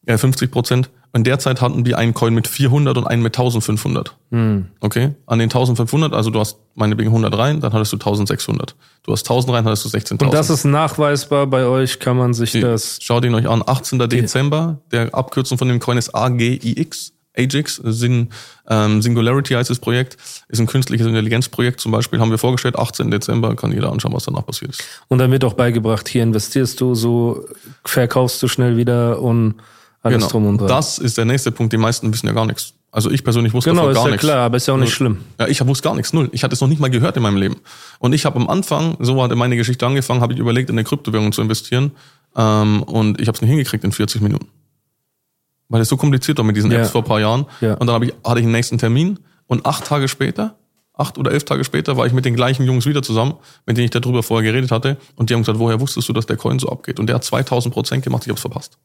B: äh, 50 Prozent. Und derzeit hatten wir einen Coin mit 400 und einen mit 1500. Hm. Okay? An den 1500, also du hast meinetwegen 100 rein, dann hattest du 1600. Du hast 1000 rein, hattest du 16.000.
A: Und das ist nachweisbar bei euch, kann man sich
B: die,
A: das...
B: Schaut ihn euch an, 18. Dezember, der Abkürzung von dem Coin ist AGIX. Ajax, Sing, ähm, Singularity heißt das Projekt, ist ein künstliches Intelligenzprojekt zum Beispiel, haben wir vorgestellt, 18. Dezember, kann jeder anschauen, was danach passiert ist.
A: Und dann wird auch beigebracht, hier investierst du, so verkaufst du schnell wieder und alles
B: genau.
A: drum und dran.
B: Das ist der nächste Punkt, die meisten wissen ja gar nichts. Also ich persönlich wusste
A: genau,
B: davon gar nichts.
A: Genau, ist ja klar, aber ist ja auch nicht
B: null.
A: schlimm.
B: Ja, ich wusste gar nichts, null. Ich hatte es noch nicht mal gehört in meinem Leben. Und ich habe am Anfang, so hat meine Geschichte angefangen, habe ich überlegt, in eine Kryptowährung zu investieren. Ähm, und ich habe es nicht hingekriegt in 40 Minuten weil es so kompliziert war mit diesen Apps vor ein paar Jahren. Ja. Und dann ich, hatte ich einen nächsten Termin und acht Tage später acht oder elf Tage später war ich mit den gleichen Jungs wieder zusammen, mit denen ich darüber vorher geredet hatte. Und die haben gesagt, woher wusstest du, dass der Coin so abgeht? Und der hat 2000 Prozent gemacht, ich habe es verpasst.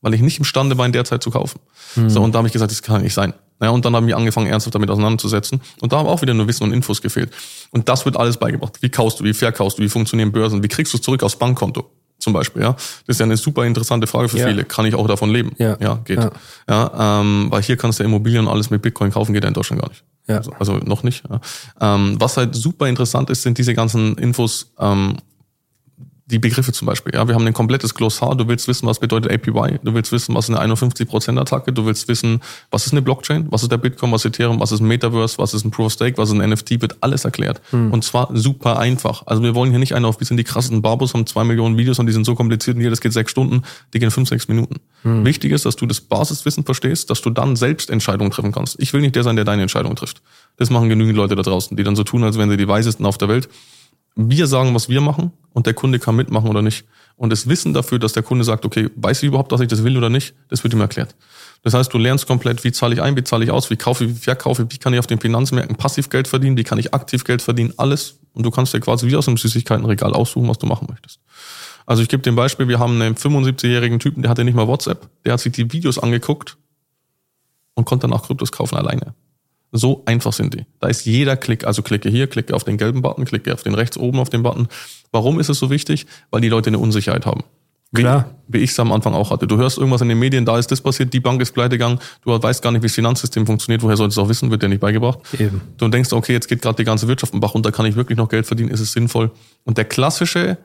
B: Weil ich nicht imstande war, in der Zeit zu kaufen.
A: Hm.
B: So, und da habe ich gesagt, das kann nicht sein. Ja, und dann haben wir angefangen, ernsthaft damit auseinanderzusetzen. Und da haben auch wieder nur Wissen und Infos gefehlt. Und das wird alles beigebracht. Wie kaufst du, wie verkaufst du, wie funktionieren Börsen, wie kriegst du es zurück aufs Bankkonto? Zum Beispiel, ja. Das ist ja eine super interessante Frage für
A: Ja.
B: viele. Kann ich auch davon leben?
A: Ja.
B: Ja, geht.
A: Ja.
B: Ja, ähm, weil hier kannst du Immobilien und alles mit Bitcoin kaufen, geht ja in Deutschland gar nicht.
A: Ja.
B: Also, also noch nicht. Ja. Ähm, was halt super interessant ist, sind diese ganzen Infos, ähm, die Begriffe zum Beispiel. Ja, wir haben ein komplettes Glossar. Du willst wissen, was bedeutet APY. Du willst wissen, was ist eine 51%-Attacke. Du willst wissen, was ist eine Blockchain, was ist der Bitcoin, was ist Ethereum, was ist ein Metaverse, was ist ein Proof of Stake, was ist ein NFT, wird alles erklärt. Und zwar super einfach. Also wir wollen hier nicht einen auf, wir sind die krassesten Barbos, haben zwei Millionen Videos und die sind so kompliziert und hier, das geht sechs Stunden, die gehen fünf, sechs Minuten. Wichtig ist, dass du das Basiswissen verstehst, dass du dann selbst Entscheidungen treffen kannst. Ich will nicht der sein, der deine Entscheidung trifft. Das machen genügend Leute da draußen, die dann so tun, als wären sie die weisesten auf der Welt. Wir sagen, was wir machen und der Kunde kann mitmachen oder nicht. Und das Wissen dafür, dass der Kunde sagt, okay, weiß ich überhaupt, dass ich das will oder nicht, das wird ihm erklärt. Das heißt, du lernst komplett, wie zahle ich ein, wie zahle ich aus, wie kaufe ich, wie verkaufe ich, wie kann ich auf den Finanzmärkten passiv Geld verdienen, wie kann ich aktiv Geld verdienen, alles. Und du kannst dir quasi wie aus einem Süßigkeitenregal aussuchen, was du machen möchtest. Also ich gebe dir ein Beispiel, wir haben einen 75-jährigen Typen, der hatte nicht mal WhatsApp, der hat sich die Videos angeguckt und konnte danach Kryptos kaufen alleine. So einfach sind die. Da ist jeder Klick, also klicke hier, klicke auf den gelben Button, klicke auf den rechts oben auf den Button. Warum ist es so wichtig? Weil die Leute eine Unsicherheit haben. Wie,
A: Klar.
B: Wie ich es am Anfang auch hatte. Du hörst irgendwas in den Medien, da ist das passiert, die Bank ist pleite gegangen, du weißt gar nicht, wie das Finanzsystem funktioniert, woher solltest du es auch wissen, wird dir nicht beigebracht.
A: Eben.
B: Du denkst, okay, jetzt geht gerade die ganze Wirtschaft im Bach runter, kann ich wirklich noch Geld verdienen, ist es sinnvoll? Und der klassische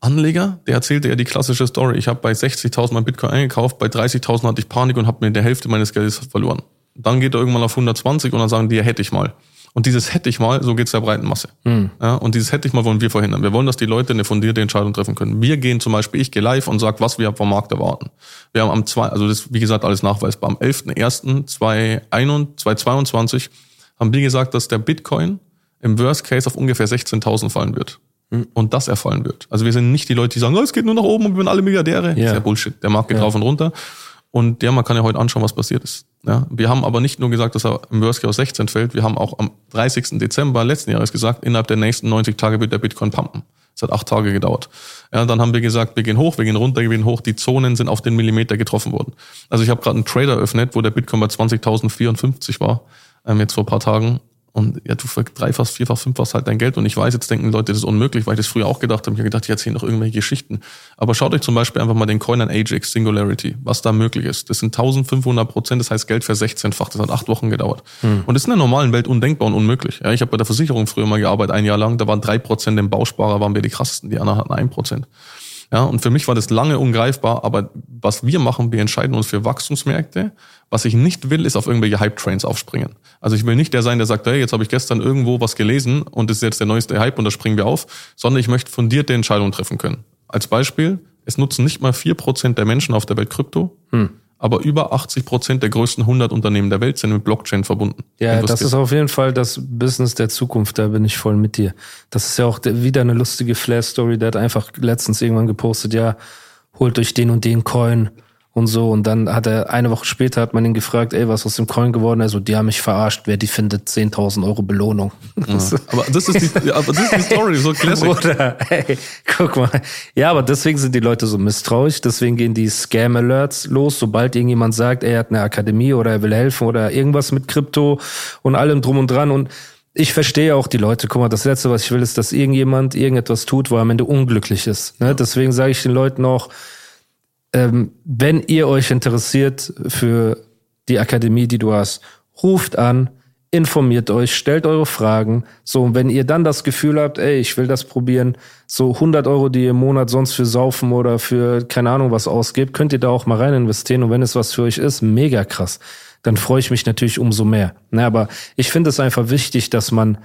B: Anleger, der erzählte ja die klassische Story. Ich habe bei 60.000 mein Bitcoin eingekauft, bei 30.000 hatte ich Panik und habe mir der Hälfte meines Geldes verloren. Dann geht er irgendwann auf 120 und dann sagen die, ja, hätte ich mal. Und dieses hätte ich mal, so geht's der breiten Masse. Ja, und dieses hätte ich mal wollen wir verhindern. Wir wollen, dass die Leute eine fundierte Entscheidung treffen können. Wir gehen zum Beispiel, ich gehe live und sage, was wir vom Markt erwarten. Wir haben am zwei, also das ist, wie gesagt, alles nachweisbar. Am 11.01.2022 haben wir gesagt, dass der Bitcoin im Worst Case auf ungefähr 16.000 fallen wird. Und das erfallen wird. Also wir sind nicht die Leute, die sagen, oh, es geht nur nach oben und wir sind alle Milliardäre.
A: Ja.
B: Das ist ja Bullshit. Der Markt geht rauf und runter. Und ja, man kann ja heute anschauen, was passiert ist. Ja, wir haben aber nicht nur gesagt, dass er im Worst Case auf 16 fällt, wir haben auch am 30. Dezember letzten Jahres gesagt, innerhalb der nächsten 90 Tage wird der Bitcoin pumpen. Es hat acht Tage gedauert. Ja, dann haben wir gesagt, wir gehen hoch, wir gehen runter, wir gehen hoch. Die Zonen sind auf den Millimeter getroffen worden. Also ich habe gerade einen Trader eröffnet, wo der Bitcoin bei 20.054 war, ähm, jetzt vor paar Tagen. Und ja, du verdreifachst, vierfach, fünffachst halt dein Geld. Und ich weiß, jetzt denken Leute, das ist unmöglich, weil ich das früher auch gedacht habe. Ich habe gedacht, ich erzähle doch irgendwelche Geschichten. Aber schaut euch zum Beispiel einfach mal den Coin an Ajax Singularity, was da möglich ist. Das sind 1500 Prozent, das heißt Geld für 16-fach. Das hat acht Wochen gedauert. Und das ist in der normalen Welt undenkbar und unmöglich. Ja, ich habe bei der Versicherung früher mal gearbeitet, ein Jahr lang. Da waren drei Prozent im Bausparer, waren wir die krassesten. Die anderen hatten ein Prozent. Ja, und für mich war das lange ungreifbar, aber was wir machen, wir entscheiden uns für Wachstumsmärkte. Was ich nicht will, ist auf irgendwelche Hype-Trains aufspringen. Also ich will nicht der sein, der sagt, hey, jetzt habe ich gestern irgendwo was gelesen und das ist jetzt der neueste Hype und da springen wir auf, sondern ich möchte fundierte Entscheidungen treffen können. Als Beispiel, es nutzen nicht mal vier Prozent der Menschen auf der Welt Krypto, aber über 80 Prozent der größten 100 Unternehmen der Welt sind mit Blockchain verbunden.
A: Ja, das ist auf jeden Fall das Business der Zukunft, da bin ich voll mit dir. Das ist ja auch der- wieder eine lustige Flair-Story, der hat einfach letztens irgendwann gepostet, ja, holt euch den und den Coin und so. Und dann hat er, eine Woche später hat man ihn gefragt, ey, was ist aus dem Coin geworden? Also, die haben mich verarscht, wer die findet, 10.000 Euro Belohnung.
B: aber das ist die, ja, aber das ist die Story, so Classic.
A: Bruder, ey, guck mal. Ja, aber deswegen sind die Leute so misstrauisch, deswegen gehen die Scam-Alerts los, sobald irgendjemand sagt, er hat eine Akademie oder er will helfen oder irgendwas mit Krypto und allem drum und dran und ich verstehe auch die Leute. Guck mal, das Letzte, was ich will, ist, dass irgendjemand irgendetwas tut, wo er am Ende unglücklich ist. Ne? Deswegen sage ich den Leuten auch, ähm, wenn ihr euch interessiert für die Akademie, die du hast, ruft an, informiert euch, stellt eure Fragen. So, und wenn ihr dann das Gefühl habt, ey, ich will das probieren, so 100 Euro, die ihr im Monat sonst für Saufen oder für keine Ahnung was ausgebt, könnt ihr da auch mal rein investieren. Und wenn es was für euch ist, mega krass. Dann freue ich mich natürlich umso mehr. Na, aber ich finde es einfach wichtig, dass man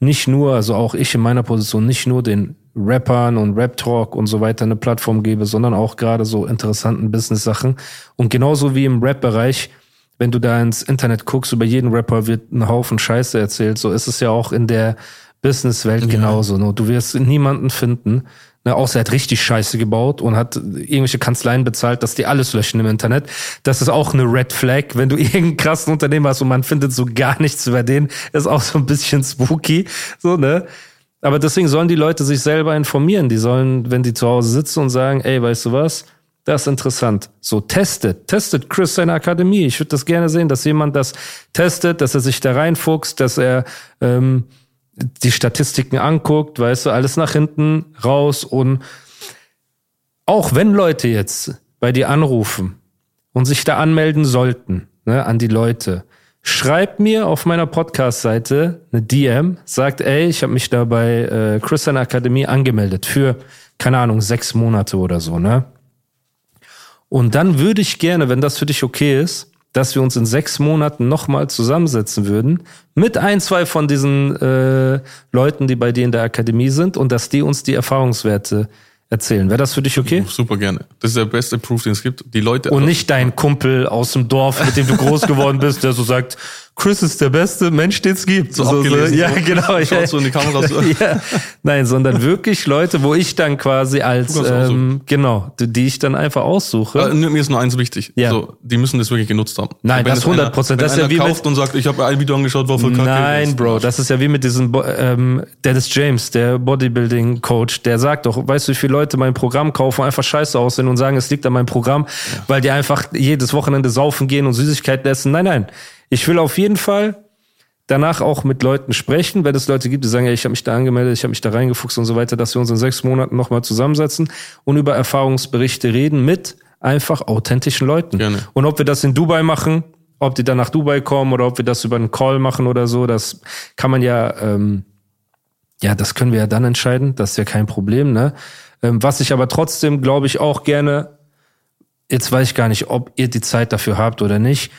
A: nicht nur, also auch ich in meiner Position, nicht nur den Rappern und Rap Talk und so weiter eine Plattform gebe, sondern auch gerade so interessanten Business-Sachen. Und genauso wie im Rap-Bereich, wenn du da ins Internet guckst, über jeden Rapper wird ein Haufen Scheiße erzählt. So ist es ja auch in der Businesswelt genauso. Ne? Du wirst niemanden finden, Ne, außer er hat richtig Scheiße gebaut und hat irgendwelche Kanzleien bezahlt, dass die alles löschen im Internet. Das ist auch eine Red Flag, wenn du irgendeinen krassen Unternehmen hast und man findet so gar nichts über den, ist auch so ein bisschen spooky. So, ne? Aber deswegen sollen die Leute sich selber informieren. Die sollen, wenn die zu Hause sitzen und sagen, ey, weißt du was? Das ist interessant. So, testet. Testet Chris seine Akademie. Ich würde das gerne sehen, dass jemand das testet, dass er sich da reinfuchst, dass er ähm, die Statistiken anguckt, weißt du, alles nach hinten raus und auch wenn Leute jetzt bei dir anrufen und sich da anmelden sollten, ne, an die Leute, schreibt mir auf meiner Podcast-Seite eine DM, sagt, ey, ich habe mich da bei äh, Christian Akademie angemeldet für, keine Ahnung, sechs Monate oder so, ne? Und dann würde ich gerne, wenn das für dich okay ist, dass wir uns in sechs Monaten nochmal zusammensetzen würden mit ein, zwei von diesen äh, Leuten, die bei dir in der Akademie sind und dass die uns die Erfahrungswerte erzählen. Wäre das für dich okay?
B: Super gerne. Das ist der beste Proof, den es gibt. Die Leute.
A: Und nicht dein Kumpel aus dem Dorf, mit dem du groß geworden bist, der so sagt, Chris ist der beste Mensch, den es gibt.
B: So
A: ja,
B: so.
A: genau.
B: Schaut so in die Kamera so.
A: ja. Nein, sondern wirklich Leute, wo ich dann quasi als, ähm, genau, die, ich dann einfach aussuche.
B: Äh, mir ist nur eins wichtig.
A: Ja.
B: So, die müssen das wirklich genutzt haben.
A: Nein, das
B: es einer-
A: 100%.
B: Wenn
A: Das ist ja wie mit-
B: kauft und sagt, ich habe ein Video angeschaut, war voll kacke.
A: Nein, Bro, das ist ja wie mit diesem Bo- ähm, Dennis James, der Bodybuilding-Coach, der sagt doch, weißt du, wie viele Leute mein Programm kaufen, einfach scheiße aussehen und sagen, es liegt an meinem Programm, weil die einfach jedes Wochenende saufen gehen und Süßigkeiten essen. Nein, nein. Ich will auf jeden Fall danach auch mit Leuten sprechen, wenn es Leute gibt, die sagen, ja, ich habe mich da angemeldet, ich habe mich da reingefuchst und so weiter, dass wir uns in sechs Monaten nochmal zusammensetzen und über Erfahrungsberichte reden mit einfach authentischen Leuten.
B: Gerne.
A: Und ob wir das in Dubai machen, ob die dann nach Dubai kommen oder ob wir das über einen Call machen oder so, das kann man ja, ähm, ja, das können wir ja dann entscheiden, das ist ja kein Problem, ne? Ähm, was ich aber trotzdem, glaube ich, auch gerne, jetzt weiß ich gar nicht, ob ihr die Zeit dafür habt oder nicht,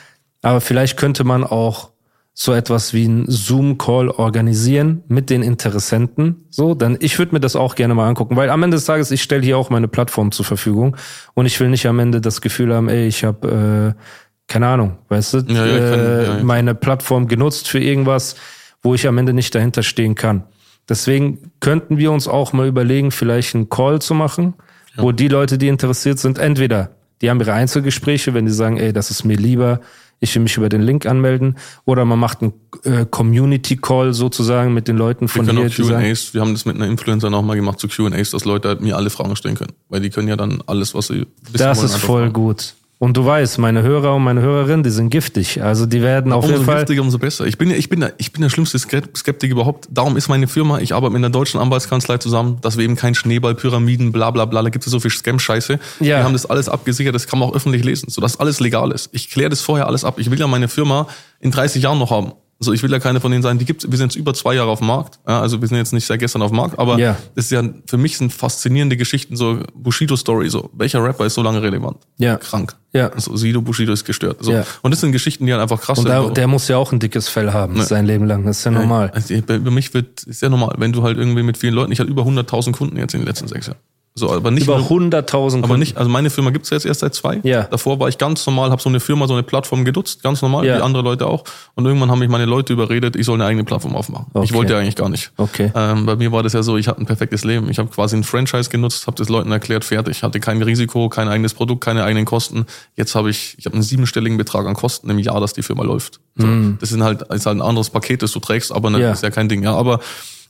A: aber vielleicht könnte man auch so etwas wie einen Zoom-Call organisieren mit den Interessenten. So, dann ich würde mir das auch gerne mal angucken, weil am Ende des Tages, ich stelle hier auch meine Plattform zur Verfügung und ich will nicht am Ende das Gefühl haben, ey, ich habe, äh, keine Ahnung, weißt du,
B: Ja, ich kann-
A: äh,
B: ja, ja.
A: meine Plattform genutzt für irgendwas, wo ich am Ende nicht dahinter stehen kann. Deswegen könnten wir uns auch mal überlegen, vielleicht einen Call zu machen, wo die Leute, die interessiert sind, entweder die haben ihre Einzelgespräche, wenn die sagen, ey, das ist mir lieber, ich will mich über den Link anmelden, oder man macht einen äh, Community Call sozusagen mit den Leuten
B: Wir
A: von
B: können
A: hier,
B: auch Q&As, wir haben das mit einer Influencer auch mal gemacht zu Q&As, dass Leute halt mir alle Fragen stellen können. Weil die können ja dann alles, was sie wissen
A: das
B: wollen,
A: ist voll
B: fragen.
A: gut. Und du weißt, meine Hörer und meine Hörerinnen, die sind giftig. Also die werden auf
B: Umso
A: jeden Fall.
B: giftiger, umso besser. Ich bin, ja- ich bin, der- ich bin der schlimmste Skep- Skeptiker überhaupt. Darum ist meine Firma, ich arbeite mit einer deutschen Anwaltskanzlei zusammen, dass wir eben kein Schneeball, Pyramiden, bla bla bla, da gibt es so viel Scam-Scheiße.
A: Ja.
B: Wir haben das alles abgesichert, das kann man auch öffentlich lesen, sodass alles legal ist. Ich kläre das vorher alles ab. Ich will ja meine Firma in 30 Jahren noch haben. Also ich will ja keine von denen sein, die gibt's, wir sind jetzt über zwei Jahre auf dem Markt. Ja, also wir sind jetzt nicht seit gestern auf dem Markt, aber
A: Ja.
B: das ist ja, für mich sind faszinierende Geschichten, so Bushido-Story, so. Welcher Rapper ist so lange relevant?
A: Ja.
B: Krank.
A: Ja.
B: So, Sido Bushido ist gestört. So.
A: Ja.
B: Und das sind Geschichten, die halt einfach krass
A: Und
B: sind. So.
A: der muss ja auch ein dickes Fell haben,
B: Ne.
A: sein Leben lang. Das ist ja normal.
B: Also, über mich wird, ist ja normal, wenn du halt irgendwie mit vielen Leuten, ich hatte über 100.000 Kunden jetzt in den letzten sechs Jahren. So, aber nicht,
A: Über
B: nur-
A: 100.000
B: aber nicht, also meine Firma gibt's jetzt erst seit zwei.
A: Ja.
B: Davor war ich ganz normal, habe so eine Firma, so eine Plattform genutzt, ganz normal,
A: Ja.
B: wie andere Leute auch. Und irgendwann haben mich meine Leute überredet, ich soll eine eigene Plattform aufmachen. Ich
A: Okay.
B: wollte ja eigentlich gar nicht.
A: Okay.
B: Ähm, bei mir war das ja so, ich hatte ein perfektes Leben. Ich habe quasi ein Franchise genutzt, habe das Leuten erklärt, fertig. Hatte kein Risiko, kein eigenes Produkt, keine eigenen Kosten. Jetzt habe ich, ich habe einen siebenstelligen Betrag an Kosten im Jahr, dass die Firma läuft. So, Das ist halt, ist halt ein anderes Paket, das du trägst, aber ne.
A: Ja.
B: ist ja kein Ding. Ja, aber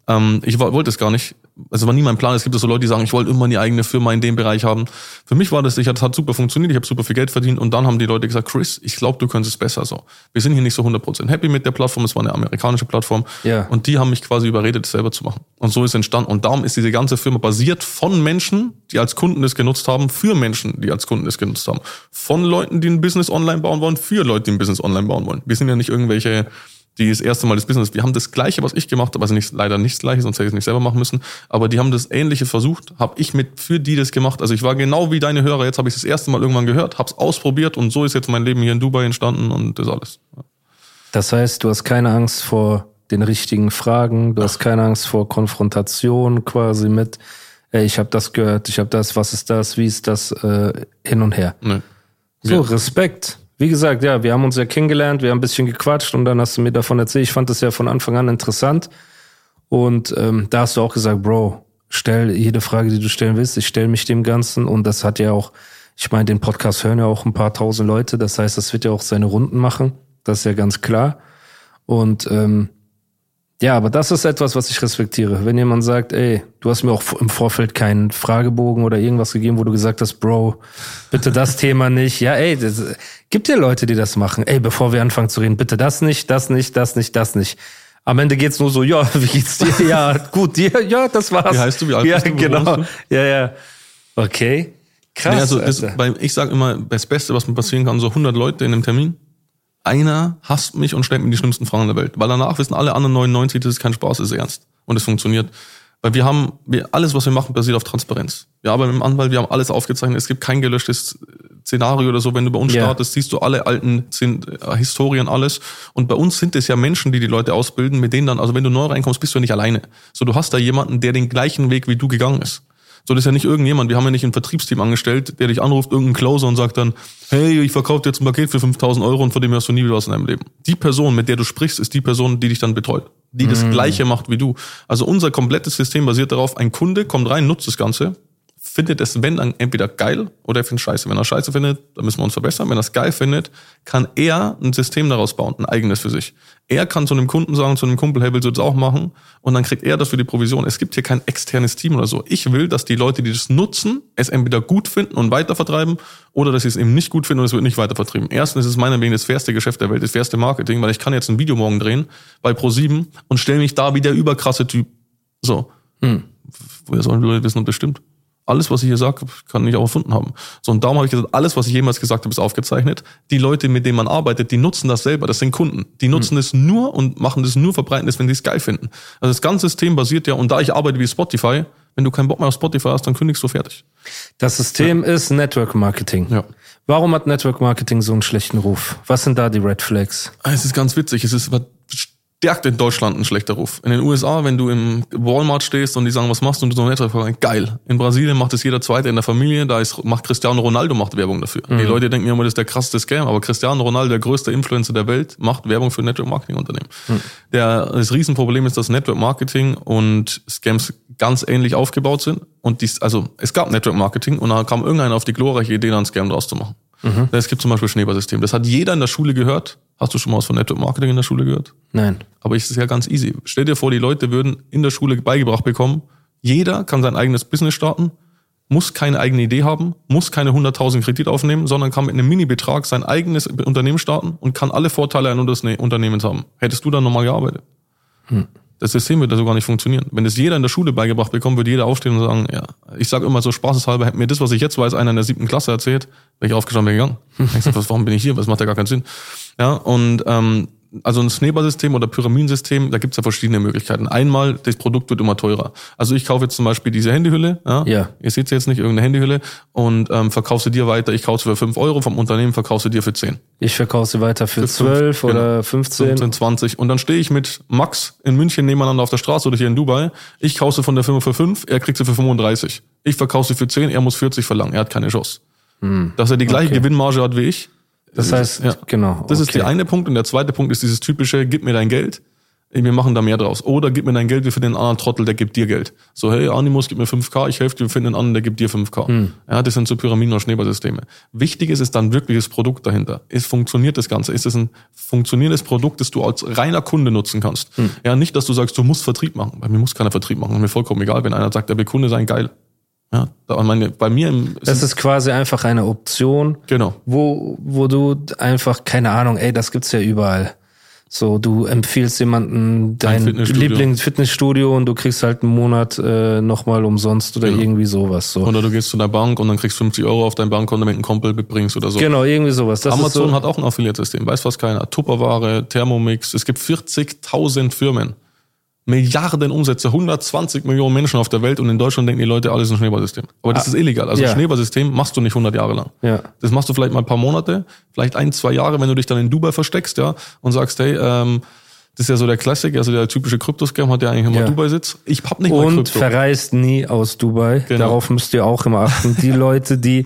B: ähm, ich wollte es gar nicht. Also war nie mein Plan. Es gibt so Leute, die sagen, ich wollte immer eine eigene Firma in dem Bereich haben. Für mich war das, ich hat, hat super funktioniert, ich habe super viel Geld verdient und dann haben die Leute gesagt, Chris, ich glaube, du könntest es besser so. Wir sind hier nicht so 100% happy mit der Plattform, es war eine amerikanische Plattform
A: Ja.
B: und die haben mich quasi überredet, es selber zu machen. Und so ist es entstanden. Und darum ist diese ganze Firma basiert von Menschen, die als Kunden das genutzt haben, für Menschen, die als Kunden das genutzt haben. Von Leuten, die ein Business online bauen wollen, für Leute, die ein Business online bauen wollen. Wir sind ja nicht irgendwelche, die das erste Mal das Business, wir haben das Gleiche, was ich gemacht habe, also nicht, leider nicht das Gleiche, sonst hätte ich es nicht selber machen müssen, aber die haben das Ähnliche versucht, habe ich mit für die das gemacht. Also ich war genau wie deine Hörer, jetzt habe ich das erste Mal irgendwann gehört, habe es ausprobiert und so ist jetzt mein Leben hier in Dubai entstanden und das alles.
A: Das heißt, du hast keine Angst vor den richtigen Fragen, du hast keine Angst vor Konfrontation quasi mit, ey, ich habe das gehört, ich habe das, was ist das, wie ist das, äh, hin und her.
B: Ne.
A: So,
B: Ja.
A: Respekt. Wie gesagt, ja, wir haben uns ja kennengelernt, wir haben ein bisschen gequatscht und dann hast du mir davon erzählt. Ich fand das ja von Anfang an interessant. Und ähm, da hast du auch gesagt, Bro, stell jede Frage, die du stellen willst. Ich stelle mich dem Ganzen und das hat ja auch, ich meine, den Podcast hören ja auch ein paar tausend Leute. Das heißt, das wird ja auch seine Runden machen. Das ist ja ganz klar. Und ähm, ja, aber das ist etwas, was ich respektiere. Wenn jemand sagt, ey, du hast mir auch im Vorfeld keinen Fragebogen oder irgendwas gegeben, wo du gesagt hast, Bro, bitte das Thema nicht. Ja, ey, das, gibt ja Leute, die das machen. Ey, bevor wir anfangen zu reden, bitte das nicht, das nicht, das nicht, das nicht. Am Ende geht's nur so, ja, wie geht's dir? Ja, gut, dir, ja, das war's.
B: Wie heißt du? Wie alt
A: ja,
B: bist du?
A: Genau.
B: du?
A: Ja, ja. Okay. Krass.
B: Nee, also das, bei, ich sage immer, das Beste, was mir passieren kann, so 100 Leute in einem Termin, einer hasst mich und stellt mir die schlimmsten Fragen der Welt. Weil danach wissen alle anderen 99, das ist kein Spaß, das ist ernst. Und es funktioniert. Weil wir haben, wir, alles, was wir machen, basiert auf Transparenz. Wir arbeiten mit dem Anwalt, wir haben alles aufgezeichnet. Es gibt kein gelöschtes Szenario oder so. Wenn du bei uns
A: Ja.
B: startest, siehst du alle alten Zin- äh, Historien, alles. Und bei uns sind es ja Menschen, die die Leute ausbilden, mit denen dann, also wenn du neu reinkommst, bist du ja nicht alleine. So, du hast da jemanden, der den gleichen Weg wie du gegangen ist. So, das ist ja nicht irgendjemand. Wir haben ja nicht ein Vertriebsteam angestellt, der dich anruft, irgendein Closer und sagt dann, hey, ich verkaufe dir jetzt ein Paket für 5000 Euro und von dem hörst du nie wieder was in deinem Leben. Die Person, mit der du sprichst, ist die Person, die dich dann betreut. Die das Gleiche macht wie du. Also unser komplettes System basiert darauf, ein Kunde kommt rein, nutzt das Ganze, findet es, wenn dann entweder geil oder er findet scheiße. Wenn er scheiße findet, dann müssen wir uns verbessern. Wenn er es geil findet, kann er ein System daraus bauen, ein eigenes für sich. Er kann zu einem Kunden sagen, zu einem Kumpel, hey, willst du das auch machen? Und dann kriegt er dafür die Provision. Es gibt hier kein externes Team oder so. Ich will, dass die Leute, die das nutzen, es entweder gut finden und weitervertreiben oder dass sie es eben nicht gut finden und es wird nicht weitervertrieben. Erstens ist es meiner Meinung nach das fairste Geschäft der Welt, das fairste Marketing, weil ich kann jetzt ein Video morgen drehen bei Pro7 und stelle mich da wie der überkrasse Typ. So. Woher sollen die Leute wissen, ob das stimmt? Alles, was ich hier sage, kann ich auch erfunden haben. So, und darum habe ich gesagt, alles, was ich jemals gesagt habe, ist aufgezeichnet. Die Leute, mit denen man arbeitet, die nutzen das selber. Das sind Kunden. Die nutzen es nur und machen das nur, verbreiten es, wenn sie es geil finden. Also das ganze System basiert ja, und da ich arbeite wie Spotify, wenn du keinen Bock mehr auf Spotify hast, dann kündigst du fertig.
A: Das System ist Network Marketing.
B: Ja.
A: Warum hat Network Marketing so einen schlechten Ruf? Was sind da die Red Flags?
B: Es ist ganz witzig. Es ist verstärkt in Deutschland ein schlechter Ruf. In den USA, wenn du im Walmart stehst und die sagen, was machst du und du so fragst, geil. In Brasilien macht es jeder Zweite in der Familie, da ist, macht Cristiano Ronaldo macht Werbung dafür. Die Leute denken immer, das ist der krasseste Scam, aber Cristiano Ronaldo, der größte Influencer der Welt, macht Werbung für Network Marketing Unternehmen. Der, das Riesenproblem ist, dass Network Marketing und Scams ganz ähnlich aufgebaut sind. Und dies, also, es gab Network Marketing und dann kam irgendeiner auf die glorreiche Idee, da einen Scam draus zu machen. Es gibt zum Beispiel Schneeballsystem. Das hat jeder in der Schule gehört. Hast du schon mal was von Network Marketing in der Schule gehört?
A: Nein.
B: Aber es ist ja ganz easy. Stell dir vor, die Leute würden in der Schule beigebracht bekommen, jeder kann sein eigenes Business starten, muss keine eigene Idee haben, muss keine 100.000 Kredit aufnehmen, sondern kann mit einem Mini-Betrag sein eigenes Unternehmen starten und kann alle Vorteile eines Unternehmens haben. Hättest du dann normal gearbeitet? Das System wird da so gar nicht funktionieren. Wenn das jeder in der Schule beigebracht bekommt, würde jeder aufstehen und sagen, ja, ich sage immer so spaßeshalber, hätte mir das, was ich jetzt weiß, einer in der siebten Klasse erzählt, wäre ich aufgestanden, wäre gegangen. Ich sag, was, warum bin ich hier? Was macht ja gar keinen Sinn. Ja, und ähm, also ein Schneeballsystem oder Pyramidensystem, da gibt's ja verschiedene Möglichkeiten. Einmal, das Produkt wird immer teurer. Also ich kaufe jetzt zum Beispiel diese Handyhülle, ja,
A: Ja.
B: ihr seht sie jetzt nicht, irgendeine Handyhülle, und ähm, verkaufst sie dir weiter, ich kaufe sie für 5 Euro, vom Unternehmen verkaufst du dir für 10.
A: Ich verkaufe sie weiter für,
B: Für
A: 12
B: fünf,
A: oder
B: genau.
A: 15.
B: 15, 20. Und dann stehe ich mit Max in München nebeneinander auf der Straße oder hier in Dubai. Ich kaufe sie von der Firma für 5, er kriegt sie für 35. Ich verkaufe sie für 10, er muss 40 verlangen. Er hat keine Chance. Dass er die gleiche
A: Hm. okay.
B: Gewinnmarge hat wie ich.
A: Das heißt, genau.
B: Das ist
A: okay.
B: der eine Punkt. Und der zweite Punkt ist dieses typische, gib mir dein Geld. Wir machen da mehr draus. Oder gib mir dein Geld wie für den anderen Trottel, der gibt dir Geld. So, hey, Animus, gib mir 5K, ich helfe dir, wir finden einen anderen, der gibt dir 5K.
A: Hm.
B: Ja, das sind so Pyramiden- oder Schneeballsysteme. Wichtig ist, ist dann wirkliches Produkt dahinter. Ist funktioniert das Ganze? Ist es ein funktionierendes Produkt, das du als reiner Kunde nutzen kannst?
A: Hm.
B: Ja, nicht, dass du sagst, du musst Vertrieb machen. Bei mir muss keiner Vertrieb machen. Ist mir vollkommen egal, wenn einer sagt, der will Kunde sein, geil. Ja, meine, bei mir im,
A: Das ist quasi einfach eine Option,
B: genau.
A: wo, wo du einfach, keine Ahnung, ey, das gibt's ja überall. So, du empfiehlst jemanden dein
B: Fitnessstudio.
A: Lieblingsfitnessstudio und du kriegst halt einen Monat äh, nochmal umsonst oder
B: Genau.
A: irgendwie sowas. So.
B: Oder du gehst zu der Bank und dann kriegst 50 Euro auf dein Bankkonto, wenn du einen Kumpel mitbringst oder so.
A: Genau, irgendwie sowas. Das
B: Amazon
A: so,
B: hat auch ein Affiliate-System, weiß fast keiner. Tupperware, Thermomix, es gibt 40.000 Firmen. Milliarden Umsätze, 120 Millionen Menschen auf der Welt und in Deutschland denken die Leute, alles ist ein Schneeballsystem. Aber das ist illegal. Also
A: ja.
B: ein Schneeballsystem machst du nicht 100 Jahre lang.
A: Ja.
B: Das machst du vielleicht mal ein paar Monate, vielleicht ein, zwei Jahre, wenn du dich dann in Dubai versteckst, ja, und sagst, hey, ähm, das ist ja so der Klassik, also der typische Kryptoscam hat ja eigentlich immer
A: Ja.
B: Dubai-Sitz. Ich hab nicht mal
A: und
B: Krypto.
A: verreist nie aus Dubai.
B: Genau.
A: Darauf müsst ihr auch immer achten. Die Leute, die